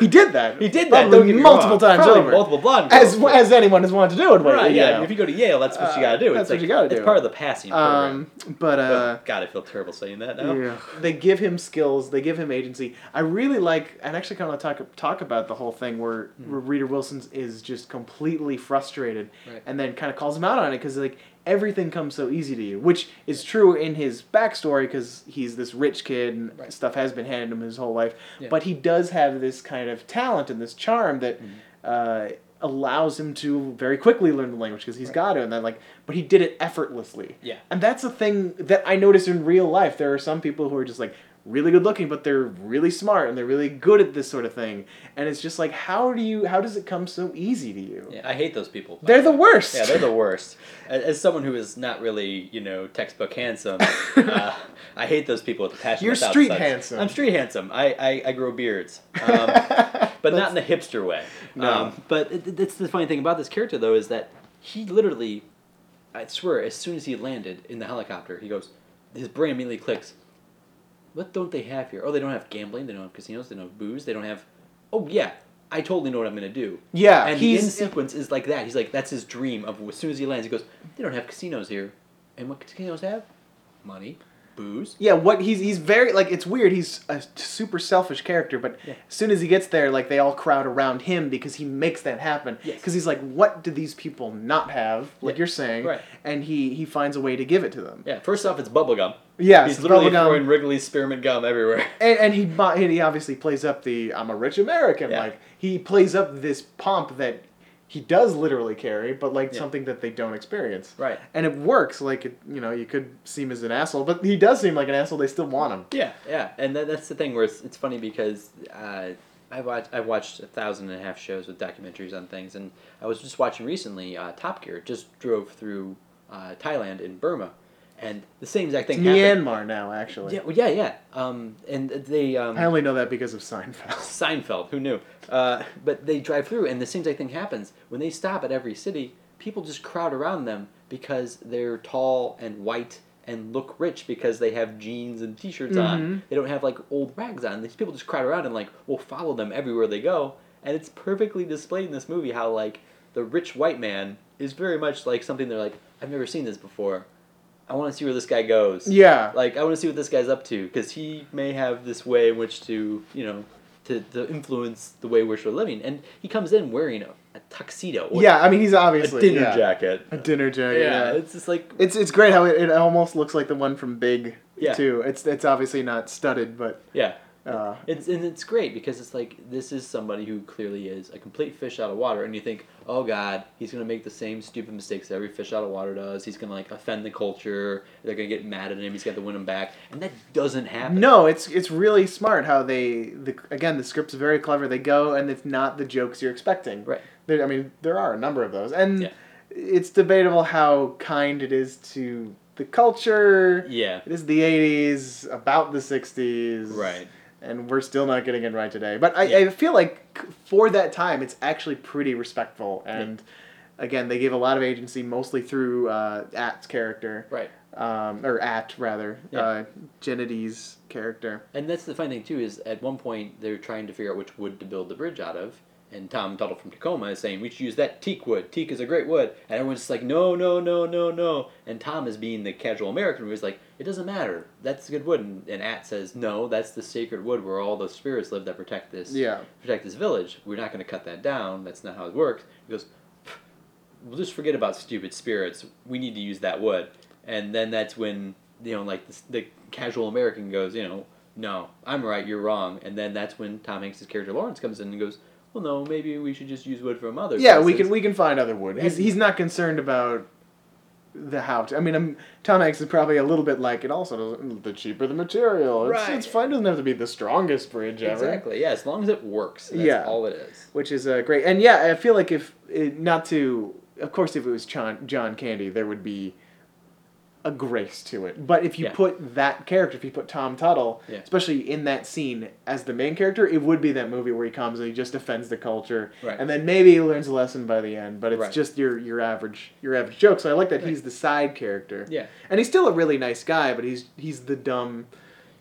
he did that he did that. probably Don't get me multiple times Probably over multiple blonde as but- as anyone has wanted to do it Right, yeah. If you go to Yale, that's what you Uh, gotta do. that's it's what like, you gotta It's do. part of the passing program. um but uh oh, God, I feel terrible saying that now. Yeah. They give him skills. They give him agency. I really like, and actually kind of talk talk about the whole thing where, where Rita Wilson is just completely frustrated, Right. and then kind of calls him out on it because like everything comes so easy to you, which is true in his backstory because he's this rich kid and Right. stuff has been handed him his whole life, Yeah. but he does have this kind of talent and this charm that. Mm-hmm. Uh, allows him to very quickly learn the language because he's Right. got it and then like but he did it effortlessly Yeah. and that's a thing that I notice in real life. There are some people who are just like really good looking, but they're really smart and they're really good at this sort of thing. And it's just like, how do you? How does it come so easy to you? Yeah, I hate those people. They're the worst. Yeah, they're the worst. As, someone who is not really, you know, textbook handsome, uh, I hate those people with the passion. You're street such. handsome. I'm street handsome. I, I, I grow beards, um, but not in the hipster way. No. Um, but it- it's the funny thing about this character though is that he literally, I swear, as soon as he landed in the helicopter, he goes, his brain immediately clicks. What don't they have here? Oh, they don't have gambling. They don't have casinos. They don't have booze. They don't have. Oh yeah, I totally know what I'm gonna do. Yeah, And the end sequence is like that. He's like, that's his dream of as soon as he lands, he goes, they don't have casinos here. And what casinos have? Money, booze. yeah. What he's he's very like it's weird. He's a super selfish character, but Yeah. as soon as he gets there, like they all crowd around him because he makes that happen. Yes. Because he's like, what do these people not have? Like Yeah. you're saying, Right. And he he finds a way to give it to them. Yeah, first off, it's bubblegum. Yeah, He's literally bubblegum. throwing Wrigley's spearmint gum everywhere. And, and he and he obviously plays up the I'm a rich American. Yeah. Like he plays up this pomp that he does literally carry, but like Yeah. something that they don't experience. Right. And it works. Like it, you know, you could seem as an asshole, but he does seem like an asshole. They still want him. Yeah, yeah, and that, that's the thing where it's, it's funny because uh, I watch I've watched a thousand and a half shows with documentaries on things, and I was just watching recently. Uh, Top Gear just drove through uh, Thailand and Burma, and the same exact It's thing happened. Myanmar now, actually. Yeah, well, yeah, yeah. Um, and they um, I only know that because of Seinfeld. Seinfeld, who knew? Uh, but they drive through, and the same exact thing happens. When they stop at every city, people just crowd around them because they're tall and white and look rich because they have jeans and t-shirts Mhm. on. They don't have like old rags on. These people just crowd around and like will follow them everywhere they go. And it's perfectly displayed in this movie how like the rich white man is very much like something they're like, I've never seen this before. I want to see where this guy goes Yeah. like I want to see what this guy's up to because he may have this way in which to you know to, to influence the way we're living and he comes in wearing a, a tuxedo yeah, I mean, he's obviously a dinner yeah. jacket A dinner jacket. yeah, Yeah. it's just like It's it's great how it, it almost looks like the one from Big Yeah. too. It's it's obviously not studded, but yeah uh, it's and it's great because it's like this is somebody who clearly is a complete fish out of water and you think oh god he's gonna make the same stupid mistakes that every fish out of water does he's gonna like offend the culture they're gonna get mad at him he's got to win them back and that doesn't happen No, it's it's really smart how they the again the script's very clever. They go and it's not the jokes you're expecting. Right. There, I mean, there are a number of those, and Yeah. it's debatable how kind it is to the culture. yeah It is the '80s, about the '60s, right And we're still not getting it right today. But I, Yeah. I feel like for that time, it's actually pretty respectful. And again, they gave a lot of agency, mostly through uh, At's character, right um, or At rather, Yeah. uh, character. And that's the funny thing too is at one point they're trying to figure out which wood to build the bridge out of, and Tom Tuttle from Tacoma is saying we should use that teak wood. Teak is a great wood, and everyone's just like, no, no, no, no, no. And Tom is being the casual American who's like, it doesn't matter. That's good wood. And, and At says, no, that's the sacred wood where all the spirits live that protect this Yeah. protect this village. We're not going to cut that down. That's not how it works. He goes, we'll just forget about stupid spirits. We need to use that wood. And then that's when you know, like the, the casual American goes, you know, no, I'm right, you're wrong. And then that's when Tom Hanks' character Lawrence comes in and goes, well, no, maybe we should just use wood from other. Yeah, we can we can find other wood. He's he's not concerned about the how to. I mean, um Tom Hanks is probably a little bit like it. Also, doesn't the cheaper the material, it's, Right. it's fine. Doesn't have to be the strongest bridge ever. Exactly. Yeah, as long as it works. That's Yeah. all it is. which is uh, great. And yeah, I feel like if it, not to, of course, if it was John John Candy, there would be a grace to it. But if you Yeah. put that character, if you put Tom Tuttle, Yeah. especially in that scene as the main character, it would be that movie where he comes and he just defends the culture, Right. and then maybe he learns a lesson by the end. But it's Right. just your your average your average joke. So I like that Right. he's the side character. Yeah. And he's still a really nice guy, but he's he's the dumb,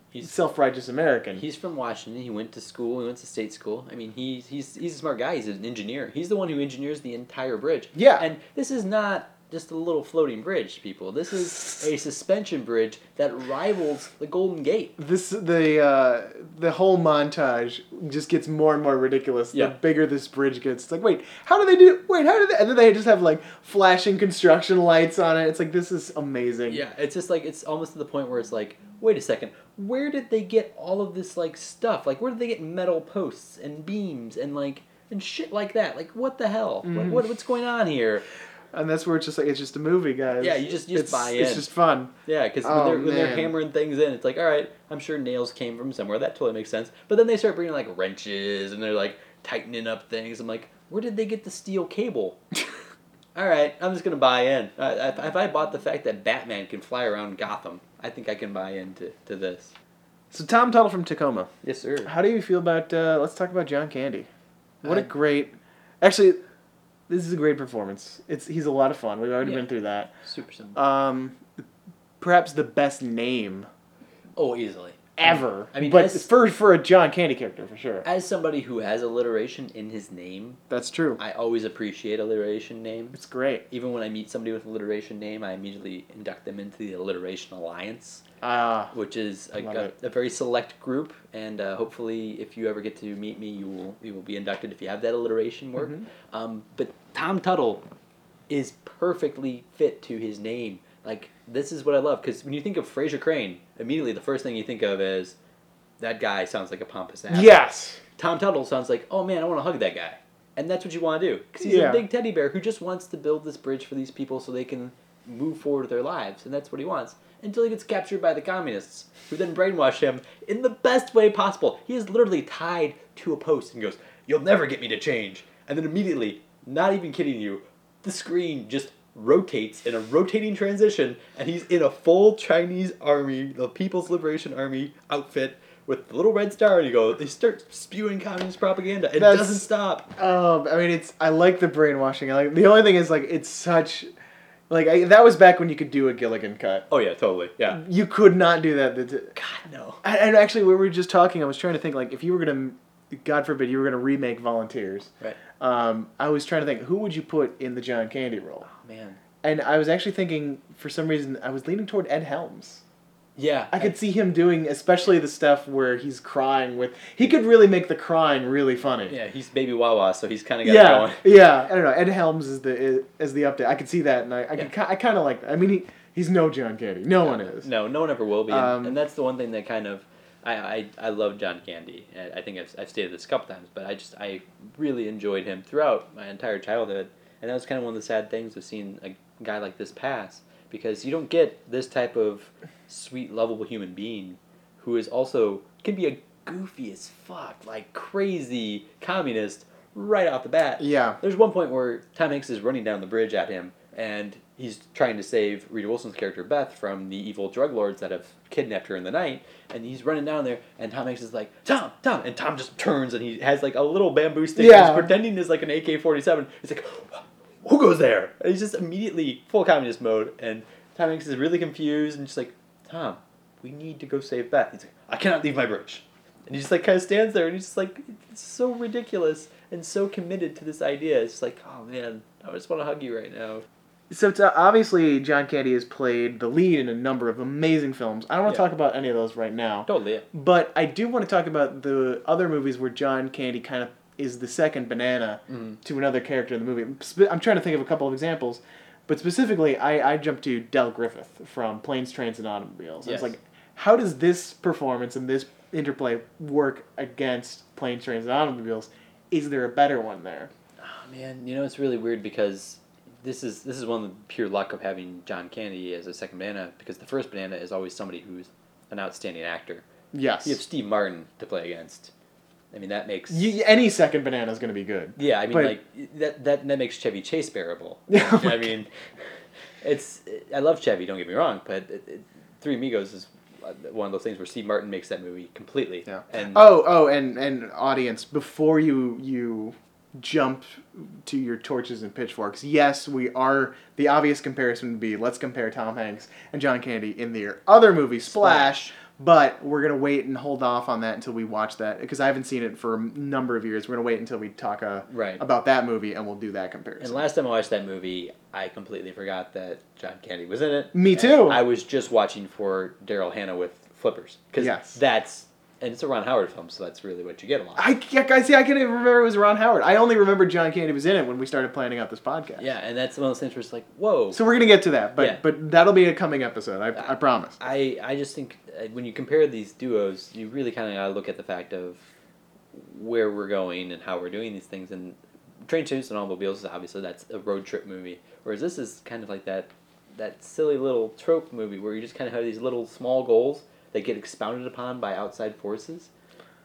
He's self righteous American. He's from Washington. He went to school. He went to state school. I mean, he's he's he's a smart guy. He's an engineer. He's the one who engineers the entire bridge. Yeah. And this is not just a little floating bridge, people. This is a suspension bridge that rivals the Golden Gate. this the uh, the whole montage just gets more and more ridiculous Yeah. the bigger this bridge gets it's like wait how do they do wait how do they and then they just have like flashing construction lights on it it's like this is amazing Yeah, it's just like it's almost to the point where it's like, wait a second, where did they get all of this like stuff? Like, where did they get metal posts and beams and like and shit like that? Like, what the hell? What, Mhm. what what's going on here? And that's where it's just like it's just a movie guys Yeah, you just- you just it's, buy in. it's just fun Yeah, because Oh, when, they're, when they're hammering things in, it's like, all right, I'm sure nails came from somewhere. That totally makes sense. But then they start bringing like wrenches and they're like tightening up things. I'm like, where did they get the steel cable? all right, I'm just gonna buy in. Uh, if, if I bought the fact that Batman can fly around Gotham, I think I can buy into to this. so tom tuttle from tacoma Yes, sir. how do you feel about uh, let's talk about john candy what a Uh, great actually this is a great performance it's he's a lot of fun we've already Yeah. been through that Super simple. um perhaps the best name oh, easily. ever. I mean, but as- for for a John Candy character for sure. As somebody who has alliteration in his name, That's true. I always appreciate alliteration name. It's great. Even when I meet somebody with alliteration name, I immediately induct them into the Alliteration Alliance, Ah, which is a, a, a very select group. And uh, hopefully, if you ever get to meet me, you will you will be inducted if you have that alliteration work. Mhm. Um, but Tom Tuttle is perfectly fit to his name. Like this is what I love because when you think of Frasier Crane, immediately the first thing you think of is that guy sounds like a pompous ass. yes. Tom Tuttle sounds like, oh man, I want to hug that guy. And that's what you want to do. Because he's Yeah. a big teddy bear who just wants to build this bridge for these people so they can move forward with their lives. And that's what he wants. Until he gets captured by the communists, who then brainwash him in the best way possible. He is literally tied to a post and goes, You'll never get me to change. And then immediately, not even kidding you, the screen just rotates in a rotating transition, and he's in a full Chinese army, the People's Liberation Army outfit with the little red star, and you go, they start spewing communist propaganda. It That's- doesn't stop. Um, I mean, it's. I like the brainwashing. I like the only thing is like it's such, like I, that was back when you could do a Gilligan cut. Oh yeah, totally. Yeah. You could not do that. God no. And and actually, we were just talking. I was trying to think like if you were gonna, God forbid, you were gonna remake Volunteers. Right. Um, I was trying to think who would you put in the John Candy role, Oh man. and I was actually thinking for some reason I was leaning toward Ed Helms. Yeah. I could see him doing, especially the stuff where he's crying with. He could really make the crying really funny. Yeah, he's baby Wawa, so he's kind of got yeah, going. yeah. I don't know. Ed Helms is the is, is the update. I could see that, and I I, Yeah. could, I kind of like. That. I mean, he he's no John Candy. No one is. No, no one ever will be, and, Um, and that's the one thing that kind of I, I, I love John Candy. I think I've, I've stated this a couple times, but I just I really enjoyed him throughout my entire childhood, and that was kind of one of the sad things of seeing a guy like this pass because you don't get this type of sweet, lovable human being who is also can be a goofy as fuck, like crazy communist right off the bat. Yeah. There's one point where Tom Hanks is running down the bridge at him, and he's trying to save Rita Wilson's character Beth from the evil drug lords that have kidnapped her in the night. And he's running down there, and Tom Hanks is like, "Tom, Tom!" And Tom just turns, and he has like a little bamboo stick. Yeah. He's pretending is like an AK forty seven. He's like, "Who goes there?" And he's just immediately full communist mode, and Tom Hanks is really confused and just like, "Tom, we need to go save Beth." He's like, "I cannot leave my bridge." And he just like kind of stands there, and he's just like, "It's so ridiculous." and so committed to this idea. It's like, oh man, I just want to hug you right now. So it's, uh, obviously John Candy has played the lead in a number of amazing films. I don't want to Yeah. talk about any of those right now, Totally. Yeah. but I do want to talk about the other movies where John Candy kind of is the second banana Mhm. to another character in the movie. I'm trying to think of a couple of examples, but specifically, I, I jumped to Del Griffith from Planes, Trains, and Automobiles. Yes. It's like, how does this performance and this interplay work against Planes, Trains, and Automobiles? Is there a better one there? Oh, man, you know it's really weird because this is this is one of the pure luck of having John Candy as a second banana because the first banana is always somebody who's an outstanding actor. Yes. You have Steve Martin to play against. I mean that makes You, any second banana is going to be good. yeah. I mean but- like that that that makes Chevy Chase bearable. Oh I mean, it's I love Chevy. Don't get me wrong, but it, it, Three Amigos is one of those things where Steve Martin makes that movie completely. Yeah. And Oh, oh, and and audience, before you you jump to your torches and pitchforks, yes, we are. The obvious comparison would be let's compare Tom Hanks and John Candy in their other movie Splash. But we're gonna wait and hold off on that until we watch that because I haven't seen it for a number of years. We're gonna wait until we talk uh, Right. about that movie and we'll do that comparison. And last time I watched that movie, I completely forgot that John Candy was in it. Me too. I was just watching for Daryl Hannah with Flippers because Yes. that's and it's a Ron Howard film, so that's really what you get a lot. I, I see. I can't even remember it was Ron Howard. I only remember John Candy was in it when we started planning out this podcast. yeah, and that's one of those things where it's like, whoa. So we're gonna get to that, but Yeah. but that'll be a coming episode. I, I promise. I I just think uh, when you compare these duos, you really kind of gotta look at the fact of where we're going and how we're doing these things. And Train, Trains, and Automobiles is obviously that's a road trip movie, whereas this is kind of like that that silly little trope movie where you just kind of have these little small goals that get expounded upon by outside forces.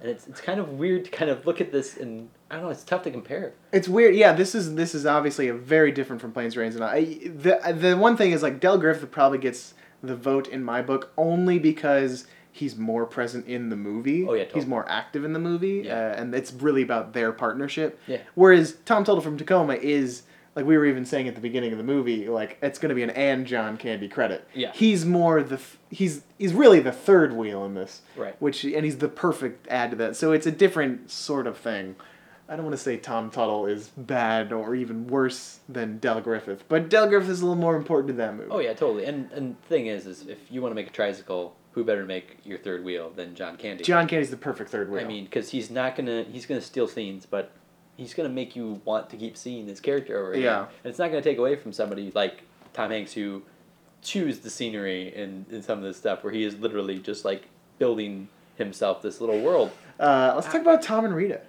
And it's, it's kind of weird to kind of look at this and I don't know. It's tough to compare. It's weird. Yeah, this is this is obviously a very different from Planes, Trains, and I. The the one thing is like Del Griffith probably gets the vote in my book only because he's more present in the movie. Oh, yeah, totally. he's more active in the movie, Yeah. uh, and it's really about their partnership. Yeah. Whereas Tom Tuttle from Tacoma is like we were even saying at the beginning of the movie, like it's going to be an and John Candy credit. Yeah. He's more the th- he's he's really the third wheel in this. Right. Which and he's the perfect add to that. So it's a different sort of thing. I don't want to say Tom Tuttle is bad or even worse than Del Griffith, but Del Griffith is a little more important to that movie. Oh yeah, totally. And and the thing is, is if you want to make a tricycle, who better to make your third wheel than John Candy? John Candy's the perfect third wheel. I mean, because he's not gonna he's gonna steal scenes, but he's gonna make you want to keep seeing this character over again. Yeah. And it's not gonna take away from somebody like Tom Hanks who chews the scenery in, in some of this stuff where he is literally just like building himself this little world. uh, let's talk about Tom and Rita.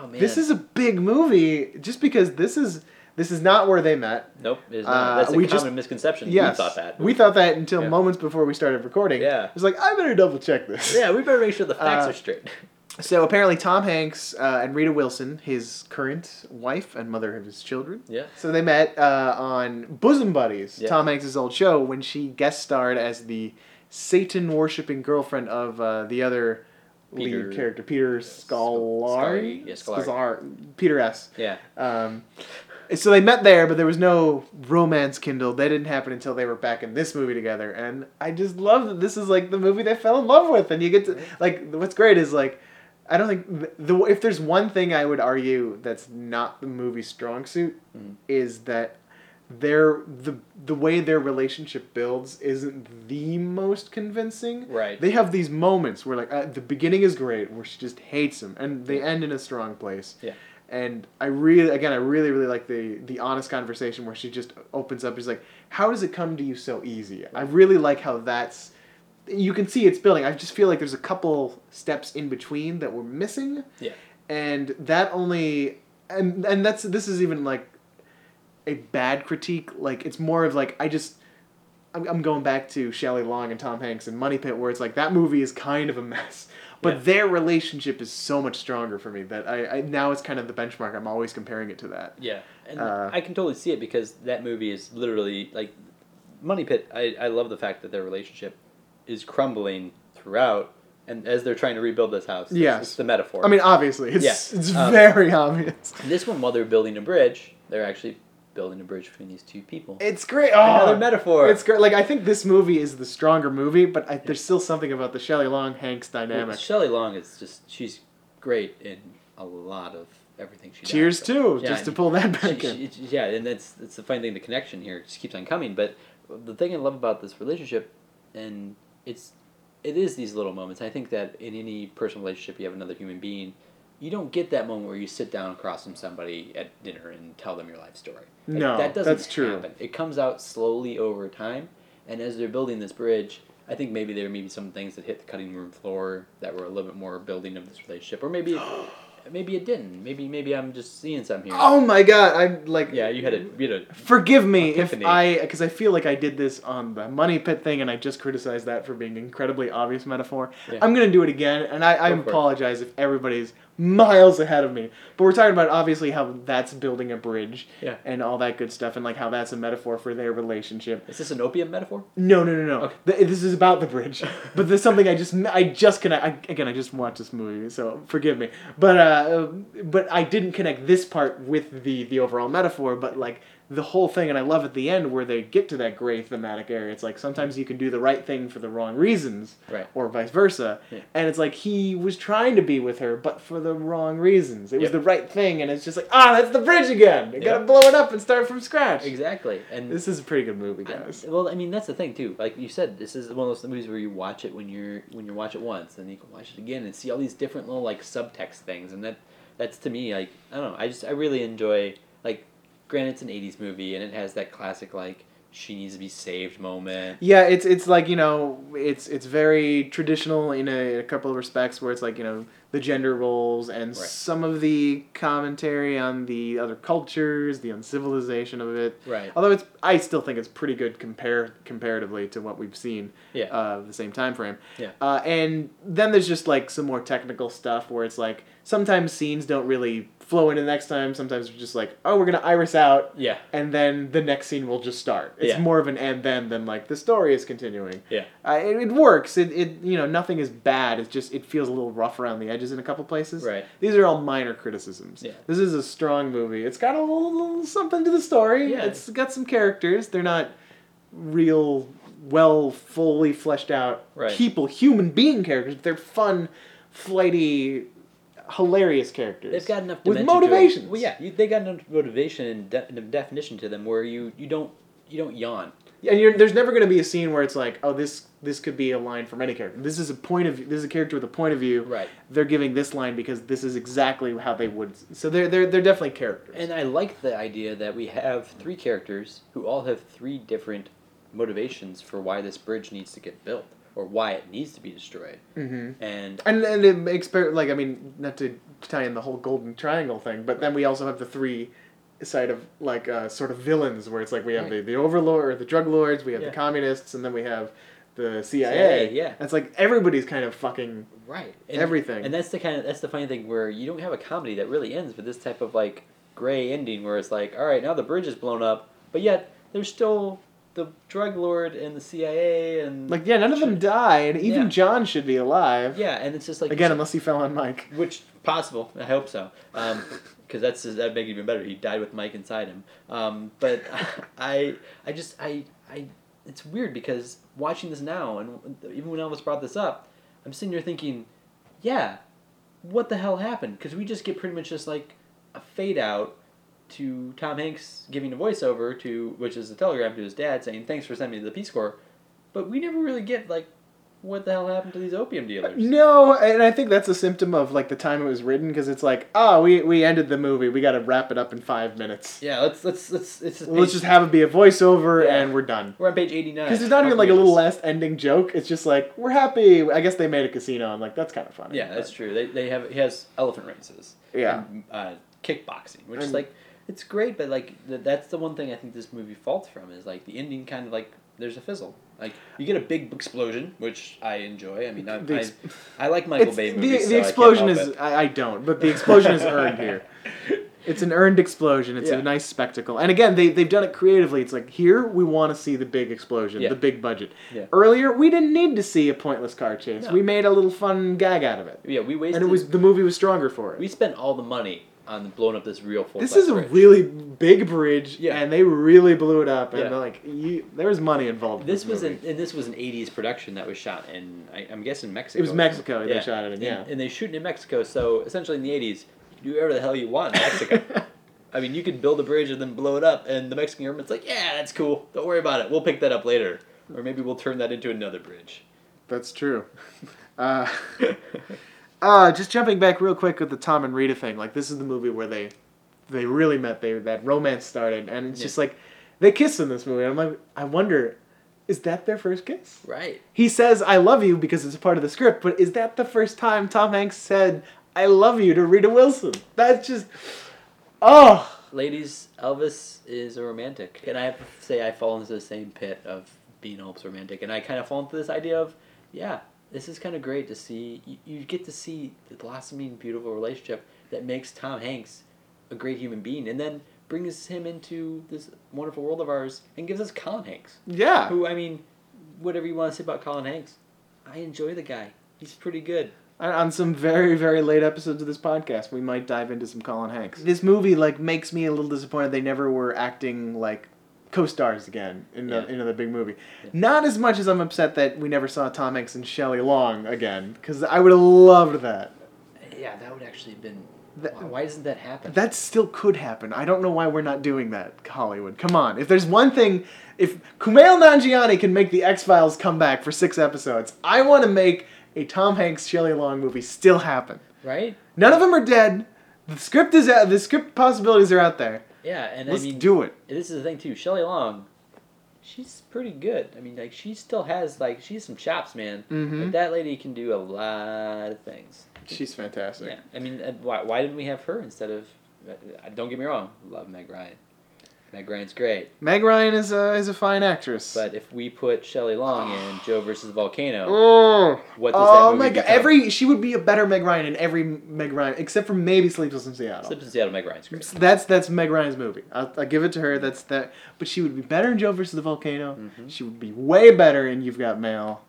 Oh man. This is a big movie, just because this is this is not where they met. Nope, it's Uh, that's a we common just- misconception. Yes, We thought that. We thought that until Yeah. moments before we started recording. Yeah. It's like I better double check this. yeah, we better make sure the facts Uh, are straight. So apparently, Tom Hanks uh, and Rita Wilson, his current wife and mother of his children. Yeah. So they met uh, on Bosom Buddies, Yeah. Tom Hanks' old show, when she guest starred as the Satan worshipping girlfriend of uh, the other Peter- lead character, Peter Scolari. Yeah, Scolari. Peter S. Yeah. Um, so they met there, but there was no romance kindled. That didn't happen until they were back in this movie together, and I just love that this is like the movie they fell in love with, and you get to like what's great is like. I don't think the, if there's one thing I would argue that's not the movie's strong suit Mhm. is that their the the way their relationship builds isn't the most convincing. Right. They have these moments where like uh, the beginning is great where she just hates him and they end in a strong place. Yeah. And I really again I really really like the the honest conversation where she just opens up. She's like, "How does it come to you so easy?" I really like how that's you can see it's building. I just feel like there's a couple steps in between that we're missing Yeah. and that only and and that's this is even like a bad critique like it's more of like i just i'm, I'm going back to shelley long and tom hanks and money pit where it's like that movie is kind of a mess but Yeah. their relationship is so much stronger for me that I, I now it's kind of the benchmark i'm always comparing it to that Yeah, and Uh, I can totally see it because that movie is literally like Money Pit. I, I love the fact that their relationship is crumbling throughout, and as they're trying to rebuild this house, Yes. it's the metaphor. i mean obviously it's Yeah, it's um, very obvious this one while they're building a bridge, they're actually building a bridge between these two people. it's great Another oh, metaphor. it's great like i think this movie is the stronger movie but I, there's still something about the shelley long hanks Well, dynamic Shelley Long is just she's great in a lot of everything she Cheers does. Cheers too, Yeah, just to pull that back she- in. she- yeah, and that's that's the funny thing. The connection here just keeps on coming. But the thing I love about this relationship, and it's it is these little moments. I think that in any personal relationship, you have another human being. You don't get that moment where you sit down across from somebody at dinner and tell them your life story. Like, No, that doesn't that's true. happen. It comes out slowly over time, and as they're building this bridge, I think maybe there may be some things that hit the cutting room floor that were a little bit more building of this relationship, or maybe maybe it didn't. Maybe maybe I'm just seeing something here. Oh my god, I'm like Yeah, you had a you had a Forgive me Epiphany. if I, because I feel like I did this on the money pit thing, and I just criticized that for being an incredibly obvious metaphor. Yeah. I'm gonna do it again, and I, I Go apologize if everybody's miles ahead of me. But we're talking about obviously how that's building a bridge, Yeah. and all that good stuff, and like how that's a metaphor for their relationship. Is this an opium metaphor? No, no, no, no. Okay. Th- This is about the bridge, but there's something I just I just connect. I, again, I just watched this movie, so forgive me. But uh, but I didn't connect this part with the the overall metaphor. But like the whole thing, and I love at the end where they get to that gray thematic area. It's like sometimes you can do the right thing for the wrong reasons, Right. or vice versa. Yeah. And it's like he was trying to be with her, but for the wrong reasons. It was the right thing, and it's just like ah, that's the bridge again. You gotta blow it up and start from scratch. Exactly. And This is a pretty good movie, I- guys. well, I mean that's the thing too. Like you said, this is one of those movies where you watch it when you're when you watch it once, and you can watch it again and see all these different little like subtext things, and that that's to me like I don't know. I just I really enjoy like, granted it's an '80s movie and it has that classic like she needs to be saved moment. Yeah, it's it's like you know, it's it's very traditional in a, a couple of respects where it's like you know the gender roles and Right. some of the commentary on the other cultures, the uncivilization of it. Right. Although it's, I still think it's pretty good compare comparatively to what we've seen. Yeah. Uh, the same time frame. Yeah. Uh, and then there's just like some more technical stuff where it's like sometimes scenes don't really flow into the next time. Sometimes we're just like, oh, we're gonna iris out Yeah. and then the next scene will just start. It's Yeah. more of an and then than like the story is continuing. Yeah. Uh, it, it works. It, it you know nothing is bad. It's just it feels a little rough around the edges in a couple places. Right. These are all minor criticisms. Yeah. This is a strong movie. It's got a little, little something to the story. Yeah. It's got some characters. They're not real well fully fleshed out Right. people human being characters but they're fun flighty hilarious characters They've got enough with dimension motivations Well, yeah, you, they got enough motivation and de- definition to them where you you don't you don't yawn. and you're, there's never going to be a scene where it's like, oh, this this could be a line from any character. This is a point of this is a character with a point of view. Right. They're giving this line because this is exactly how they would. So they're they're they're definitely characters. And I like the idea that we have three characters who all have three different motivations for why this bridge needs to get built or why it needs to be destroyed. mm-hmm. And And and it makes like I mean not to tie in the whole golden triangle thing, but then we also have the three side of like uh, sort of villains where it's like we have the, the overlord or the drug lords, we have Yeah. the communists, and then we have the CIA. CIA, yeah. And it's like everybody's kind of fucking right, and, Everything. And that's the kind of that's the funny thing where you don't have a comedy that really ends with this type of like gray ending where it's like, all right, now the bridge is blown up, but yet there's still the drug lord and the CIA and like yeah, none of them died. Even Yeah. John should be alive. yeah, and it's just like Again, unless he fell on Mike. Which possible? I hope so. Because that's that'd make it even better. He died with Mike inside him. Um, but I I just I I it's weird because watching this now and even when Elvis brought this up, I'm sitting here thinking, yeah, what the hell happened? Because we just get pretty much just like a fade out to Tom Hanks giving a voiceover to which is a telegram to his dad saying thanks for sending me the Peace Corps, but we never really get like what the hell happened to these opium dealers. No, and I think that's a symptom of like the time it was written because it's like, oh, we we ended the movie. We got to wrap it up in five minutes. Yeah, let's let's let's it's just Let's just have it be a voiceover Yeah. and we're done. We're on page eighty nine. Because there's not even like a little last ending joke. It's just like we're happy. I guess they made a casino. I'm like that's kind of funny. Yeah, that's true. They, they have he has elephant races. Yeah. And, uh, kickboxing, which is like it's great, but like th- that's the one thing I think this movie faults from is like the ending kind of like there's a fizzle. Like you get a big explosion, which I enjoy. I mean, I, The I, I like Michael Bay the movies. the so explosion help is. I, I don't, but the explosion is earned here. It's an earned explosion. It's Yeah. a nice spectacle. And again, they they've done it creatively. It's like here we want to see the big explosion, Yeah. the big budget. Yeah. Earlier we didn't need to see a pointless car chase. No. We made a little fun gag out of it. Yeah, we wasted. And it was the movie was stronger for it. we spent all the money on blowing up this real full. this is a really big bridge, Yeah. and they really blew it up. And Yeah. they're like, you, there was money involved. in This was movie. an and this was an '80s production that was shot in I, I'm guessing Mexico. It was Mexico. They shot it in. Yeah. And, they shoot it in Mexico, so essentially in the '80s, you do whatever the hell you want in Mexico. I mean, you could build a bridge and then blow it up, and the Mexican government's like, yeah, that's cool. Don't worry about it. We'll pick that up later. Or maybe we'll turn that into another bridge. That's true. Uh, uh, just jumping back real quick with the Tom and Rita thing. Like this is the movie where they they really met. They that romance started, and it's Yeah. just like they kiss in this movie. I'm like, I wonder, is that their first kiss? Right. He says "I love you" because it's a part of the script, but is that the first time Tom Hanks said "I love you" to Rita Wilson? That's just, oh. Ladies, Elvis is a romantic. And I have to say, I fall into the same pit of being Elvis romantic. And I kind of fall into this idea of, yeah, this is kind of great to see. You, you get to see the blossoming, beautiful relationship that makes Tom Hanks a great human being. And then brings him into this wonderful world of ours and gives us Colin Hanks. Yeah. Who, I mean, whatever you want to say about Colin Hanks, I enjoy the guy. He's pretty good. On- on some very very late episodes of this podcast we might dive into some colin hanks this movie like makes me a little disappointed they never were acting like co-stars again in the, Yeah. in the big movie Yeah. not as much as i'm upset that we never saw tom hanks and shelley long again because i would have loved that Yeah, that would actually have been. That- why, doesn't that happen? that still could happen i don't know why we're not doing that hollywood come on if there's one thing if kumail nanjiani can make the x-files come back for six episodes i want to make a tom hanks shelley long movie still happen right? None of them are dead. The script is out. The script possibilities are out there. Yeah, and Let's I mean, do it. this is the thing too. Shelley Long, she's pretty good. I mean, like she still has like she's some chops, man. Mhm. Like, that lady can do a lot of things. She's fantastic. Yeah, I mean, uh, why why didn't we have her instead of? Uh, don't get me wrong, love Meg Ryan. Meg Ryan's great, Meg Ryan is a is a fine actress. but if we put Shelley Long in Joe versus the Volcano, oh, what does oh that movie my god! become? Every she would be a better Meg Ryan in every Meg Ryan, except for maybe Sleepless in Seattle. Sleepless in Seattle, Meg Ryan's great. That's that's Meg Ryan's movie. I'll, I'll give it to her. That's that. But she would be better in Joe versus the Volcano. Mhm. She would be way better in You've Got Mail.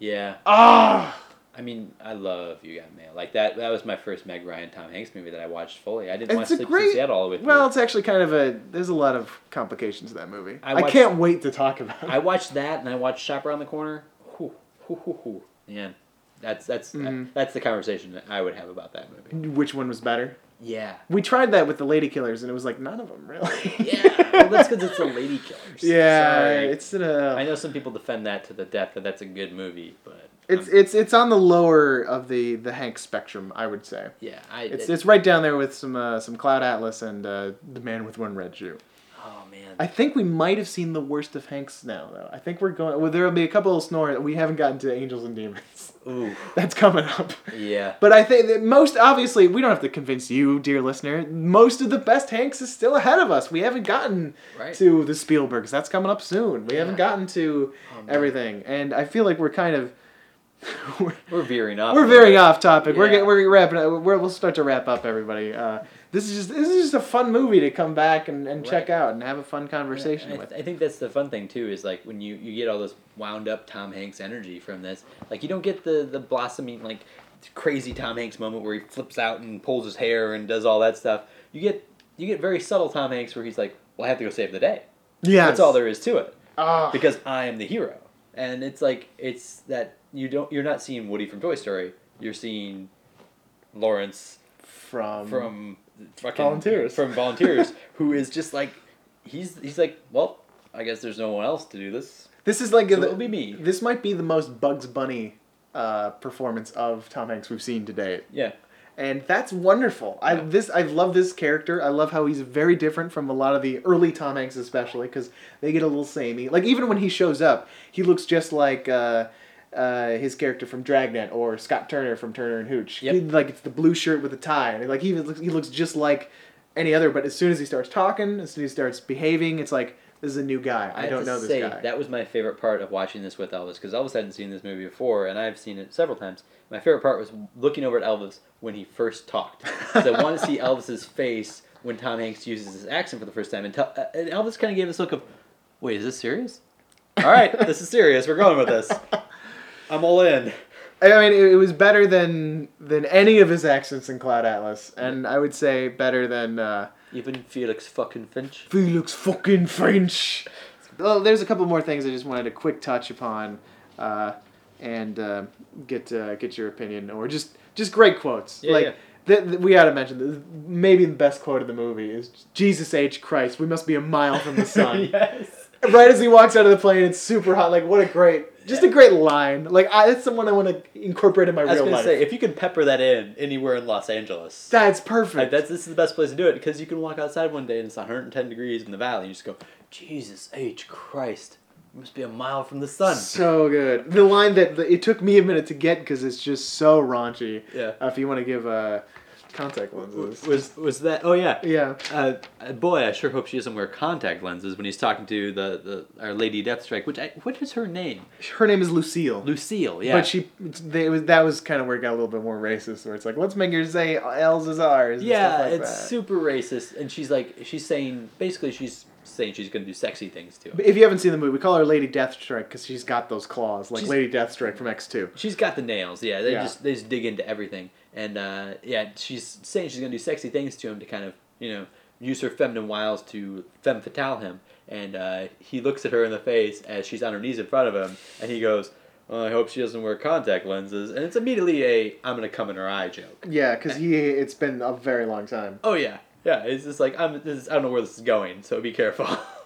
Yeah, Ah, I mean, I love You Got Mail. Like that. That was my first Meg Ryan Tom Hanks movie that I watched fully. I didn't watch It's a Sleepless great- in Seattle all the way through. well, it's actually kind of a. There's a lot of complications to that movie. I I, can't wait to talk about. it. I watched that and I watched Shop Around the Corner. Whew, whew, whew, whew. Man, that's that's Mhm. that's the conversation that I would have about that movie. Which one was better? Yeah, We tried that with the Ladykillers, and it was like none of them really. yeah. Well, that's because it's the Ladykillers. yeah, Sorry. it's in a. I know some people defend that to the death that that's a good movie, but It's um, it's it's on the lower of the the Hank spectrum, I would say. yeah. I It's it- it's right down there with some uh, some Cloud Atlas and uh, the Man with One Red Shoe. oh man. I think we might have seen the worst of Hanks now, though. I think we're going. Well, there'll be a couple of snore. We haven't gotten to Angels and Demons. Ooh. That's coming up. Yeah. But I think that most obviously, we don't have to convince you, dear listener. Most of the best Hanks is still ahead of us. We haven't gotten Right. to the Spielbergs. That's coming up soon. We haven't gotten to Oh, everything, and I feel like we're kind of we're, We're veering off. we're veering off topic. We're Yeah. get, we're wrapping. Up. We're, we'll start to wrap up, everybody. Uh, this is just this is just a fun movie to come back and, and check out and have a fun conversation I, with. I think that's the fun thing too is like when you, you get all this wound up Tom Hanks energy from this like you don't get the the blossoming like crazy Tom Hanks moment where he flips out and pulls his hair and does all that stuff you get you get very subtle Tom Hanks where he's like well I have to go save the day Yeah, that's all there is to it Ah. because I am the hero and it's like it's that you don't you're not seeing Woody from Toy Story you're seeing Lawrence from from fucking Volunteers. from volunteers who is just like he's he's like well I guess there's no one else to do this this is like so the- it'll be me this might be the most Bugs Bunny uh, performance of Tom Hanks we've seen to date. yeah and that's wonderful. I Yeah. this I love this character. I love how he's very different from a lot of the early Tom Hanks, especially because they get a little samey. Like even when he shows up, he looks just like uh, uh, his character from Dragnet or Scott Turner from Turner and Hooch. Yep. He- like it's the blue shirt with the tie, and like he even looks, he looks just like any other. But as soon as he starts talking, as soon as he starts behaving, it's like this is a new guy. I, have don't know this say, guy. That was my favorite part of watching this with Elvis because Elvis hadn't seen this movie before, and I've seen it several times. My favorite part was looking over at Elvis when he first talked. 'Cause I want to see Elvis's face when Tom Hanks uses his accent for the first time, and, tell, uh, and Elvis kind of gave this look of, "Wait, is this serious? All right, this is serious. We're going with this. I'm all in." I mean, it, it was better than than any of his accents in Cloud Atlas, and I would say better than. Uh, Even Felix fucking Finch. Felix fucking Finch. Well, there's a couple more things I just wanted a quick touch upon, uh, and uh, get uh, get your opinion, or just just great quotes. Yeah, like yeah. th- th- we gotta mention this. Maybe the best quote of the movie is "Jesus H Christ, we must be a mile from the sun." yes. Right as he walks out of the plane, it's super hot. Like what a great, just a great line. Like I, that's someone I want to incorporate in my I was real gonna life. say if you could pepper that in anywhere in Los Angeles, that's like, perfect. that's this is the best place to do it because you can walk outside one day and it's 110 degrees in the valley. You just go, Jesus H Christ, we must be a mile from the sun. so good. The line that that it took me a minute to get because it's just so raunchy. Yeah. Uh, if you want to give uh, contact lenses. Was was that? Oh yeah. yeah. Uh, uh, boy, I sure hope she doesn't wear contact lenses when he's talking to the, the our Lady Deathstrike. Which I, what is her name? Her name is Lucille. Lucille. Yeah. But she, they, it was, that was kind of where it got a little bit more racist, where it's like, let's make her say L's as R's. Yeah, like it's that. super racist, and she's like, she's saying basically she's saying she's gonna do sexy things too. If you haven't seen the movie, we call her Lady Deathstrike because she's got those claws, like She's- Lady Deathstrike from X Two. She's got the nails. Yeah, they Yeah. just they just dig into everything, and uh, yeah, she's saying she's gonna do sexy things to him to kind of you know use her feminine wiles to femme fatale him, and uh, he looks at her in the face as she's on her knees in front of him, and he goes. Well, I hope she doesn't wear contact lenses, and it's immediately a "I'm gonna come in her eye" joke. Yeah, because he, it's been a very long time. Oh yeah, yeah. It's just like I'm. This is, I don't know where this is going, so be careful.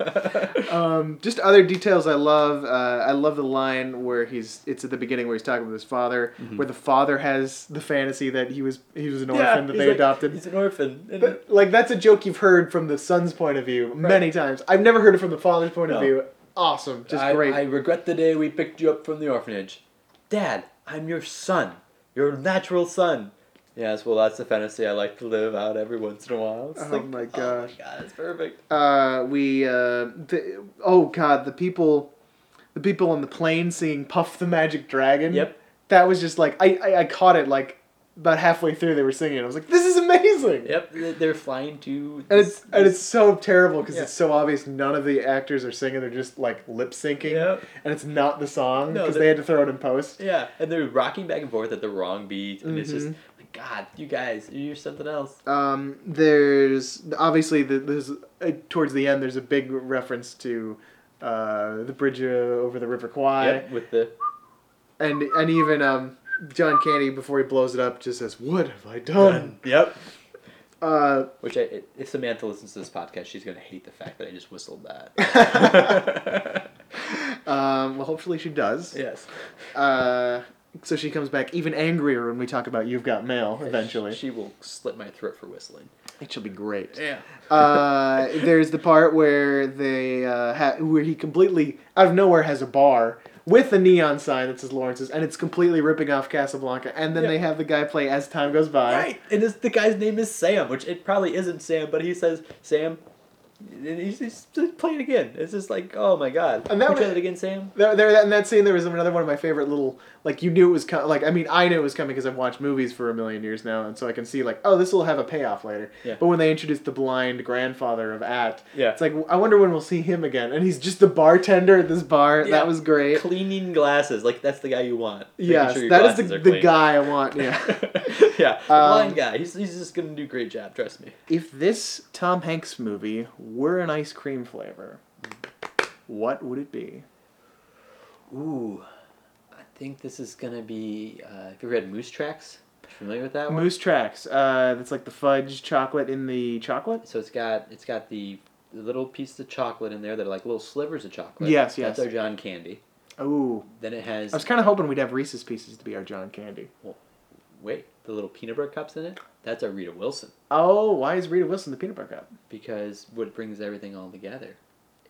Um, just other details I love. Uh, I love the line where he's. It's at the beginning where he's talking with his father, where the father has the fantasy that he was he was an orphan that they like- adopted. He's an orphan. But, like that's a joke you've heard from the son's point of view many times. I've never heard it from the father's point of view. Awesome, just I, great. I regret the day we picked you up from the orphanage. Dad, I'm your son. Your natural son. Yes, well, that's a fantasy I like to live out every once in a while. It's Oh like, my Oh my god, it's perfect. uh, we uh, the, oh god, the people, the people on the plane singing "Puff the Magic Dragon." Yep. that was just like I, I I caught it like about halfway through they were singing. it. I was like, this is amazing. Yep, they- they're flying to. And it's this- and it's so terrible because Yeah. it's so obvious none of the actors are singing. They're just like lip syncing, Yep. and it's not the song because they- they had to throw it in post. Yeah, and they're rocking back and forth at the wrong beat, and it's just Mhm. like, God, you guys, you're something else. Um, there's obviously the, there's uh, towards the end there's a big reference to uh, the bridge uh, over the River Kwai. Yep, with the and and even um, John Candy before he blows it up just says, "What have I done?" Yep. Uh, Which I, if Samantha listens to this podcast, she's gonna hate the fact that I just whistled that. um, well, hopefully she does. yes. Uh, so she comes back even angrier when we talk about "You've Got Mail." Eventually, she will slit my throat for whistling. it shall be great. Yeah. Uh, there's the part where they uh, ha- where he completely out of nowhere has a bar with a neon sign that says Lawrence's, and it's completely ripping off Casablanca. And then Yeah. they have the guy play as time goes by. Right, and this, the guy's name is Sam, which it probably isn't Sam, but he says Sam. And he's, he's just playing again. It's just like, oh my god. And that was- try that again, Sam? There, there, in that scene, there was another one of my favorite little like you knew it was coming. Like I mean, I knew it was coming because I've watched movies for a million years now, and so I can see like, oh, this will have a payoff later. Yeah. But when they introduced the blind grandfather of At, Yeah. it's like I wonder when we'll see him again, and he's just the bartender at this bar. Yeah. That was great. Cleaning glasses, like that's the guy you want. Yes, sure that is the, the guy I want. Yeah. yeah, the Um, blind guy. He's, he's just gonna do a great job. Trust me. if this Tom Hanks movie were an ice cream flavor, what would it be? Ooh, I think this is gonna be. Uh, have you ever had Moose Tracks? Familiar with that one? Moose Tracks. Uh, that's like the fudge chocolate in the chocolate. So it's got it's got the, little pieces of chocolate in there that are like little slivers of chocolate. Yes, yes. That's our John Candy. Ooh, Then it has I was kind of hoping we'd have Reese's Pieces to be our John Candy. Wait the little peanut butter cups in it. That's our Rita Wilson Oh, why is Rita Wilson the peanut butter cup? because what brings everything all together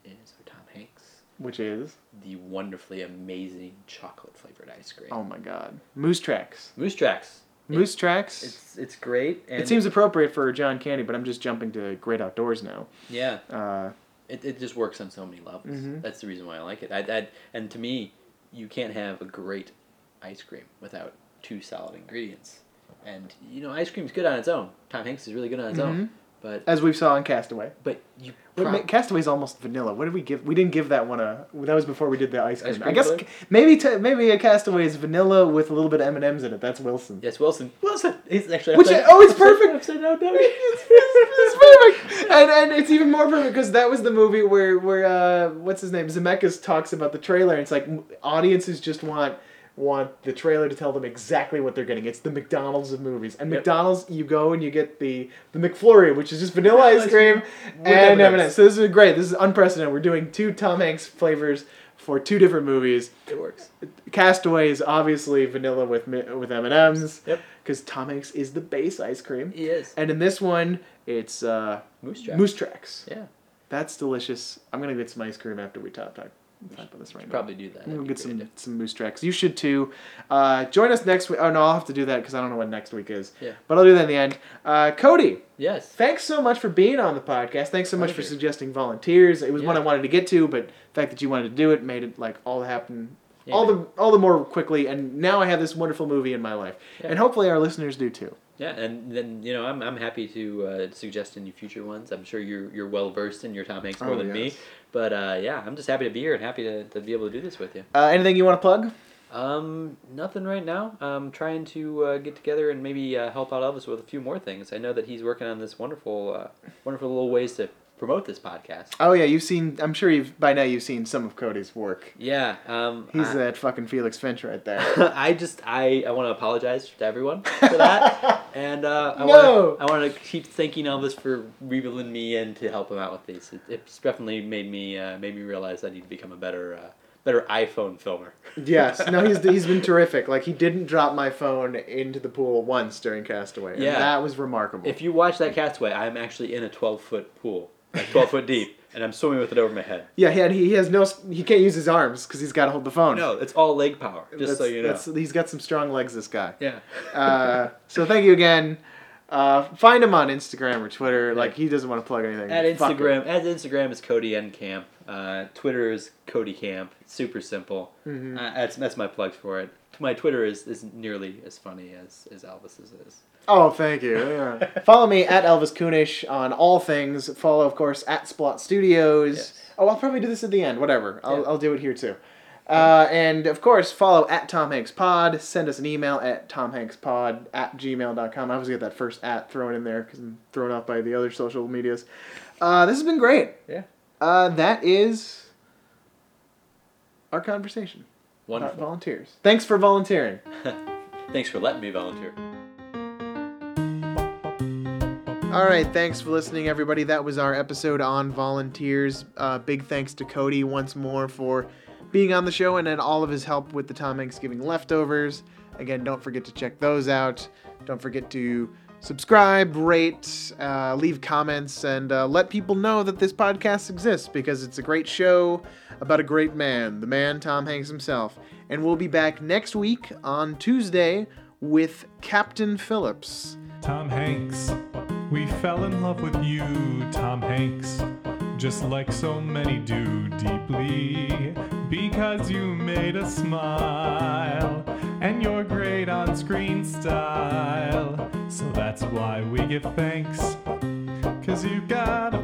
is our Tom Hanks, Which is the wonderfully amazing chocolate flavored ice cream. oh my god, Moose Tracks. Moose Tracks. Moose Tracks. It's it's great. And it seems appropriate for John Candy, but I'm just jumping to Great Outdoors now. yeah. Uh, It, it just works on so many levels. Mhm. That's the reason why I like it. I, I, and to me, you can't have a great ice cream without two solid ingredients. And you know, ice cream's good on its own. Tom Hanks is really good on its Mhm. own. But as we saw in Castaway. but you What prob- Castaway's almost vanilla. What did we give? We didn't give that one a. That was before we did the ice cream. Ice I guess flavor? maybe t- maybe a Castaway is vanilla with a little bit of M and M's in it. That's Wilson. yes, Wilson. Wilson. He's actually Which upside- oh, it's perfect. Upside down it's, it's, it's perfect, and and it's even more perfect because that was the movie where where uh, what's his name Zemeckis talks about the trailer. And it's like audiences just want want the trailer to tell them exactly what they're getting. It's the McDonald's of movies. And Yep. McDonald's, you go and you get the the McFlurry, which is just vanilla ice cream and M&Ms. So this is great. This is unprecedented. We're doing two Tom Hanks flavors for two different movies. It works. Castaway is obviously vanilla with with M&Ms Yep. because Tom Hanks is the base ice cream. He is. And in this one, it's uh, Moose trap. Moose Tracks. Yeah. That's delicious. I'm gonna get some ice cream after we top talk. This right now. Probably do that. That'd gonna get some idea. some moose tracks. You should too. Uh, join us next week. Oh no, I'll have to do that because I don't know what next week is. Yeah. But I'll do that in the end. Uh, Cody, Yes. thanks so much for being on the podcast. Thanks so much for suggesting volunteers. It was one I wanted to get to, but the fact that you wanted to do it made it like all happen. Yeah, all man. the all the more quickly, and now I have this wonderful movie in my life, Yeah. and hopefully our listeners do too. Yeah, and then you know I'm, I'm happy to uh, suggest any future ones. I'm sure you're you're well versed in your Tom Hanks more Oh, than me, but uh, yeah, I'm just happy to be here and happy to, to be able to do this with you. Uh, anything you want to plug? Um, nothing right now. I'm trying to uh, get together and maybe uh, help out Elvis with a few more things. I know that he's working on this wonderful, uh, wonderful little ways to promote this podcast. Oh yeah, you've seen. I'm sure you've by now you've seen some of Cody's work. Yeah, um, He's I, that fucking Felix Finch right there. I just I, I want to apologize to everyone for that, and uh, I No. want to I want to keep thanking Elvis for revealing me and to help him out with these. It, it's definitely made me uh, made me realize I need to become a better uh, better iPhone filmer. yes, no, he's he's been terrific. Like he didn't drop my phone into the pool once during Castaway. and Yeah. that was remarkable. If you watch that Castaway, I'm actually in a 12 foot pool, like 12 foot deep, and I'm swimming with it over my head. yeah, he, had, he has no. He can't use his arms because he's got to hold the phone. No, it's all leg power. Just that's, so you know. that's- he's got some strong legs. This guy. Yeah. Uh, so thank you again. Uh, find him on Instagram or Twitter. Like he doesn't want to plug anything. At Fuck. Instagram, at Instagram is Cody N Camp. Uh, Twitter is Cody Camp. Super simple. Mhm. Uh, that's that's my plugs for it. My Twitter is, is nearly as funny as, as Elvis's is. Oh, thank you. Yeah. Follow me at Elvis Kunish on all things. Follow, of course, at Splot Studios. Yes. Oh, I'll probably do this at the end. Whatever. I'll, Yeah. I'll do it here too. Uh, and of course, follow at Tom Hanks Pod. Send us an email at tomhankspod at gmail.com. I always get that first at thrown in there because I'm thrown off by the other social medias. Uh, this has been great. Yeah. Uh, that is our conversation about volunteers. Thanks for volunteering. Thanks for letting me volunteer. All right, thanks for listening, everybody. That was our episode on volunteers. Uh, big thanks to Cody once more for being on the show and then all of his help with the Tom Hanks Giving leftovers. Again, don't forget to check those out. Don't forget to subscribe, rate, uh, leave comments, and uh, let people know that this podcast exists because it's a great show about a great man, the man Tom Hanks himself. And we'll be back next week on Tuesday with Captain Phillips. Tom Hanks, we fell in love with you, Tom Hanks, just like so many do deeply, because you made us smile, and your great on screen style. So that's why we give thanks, cause you got a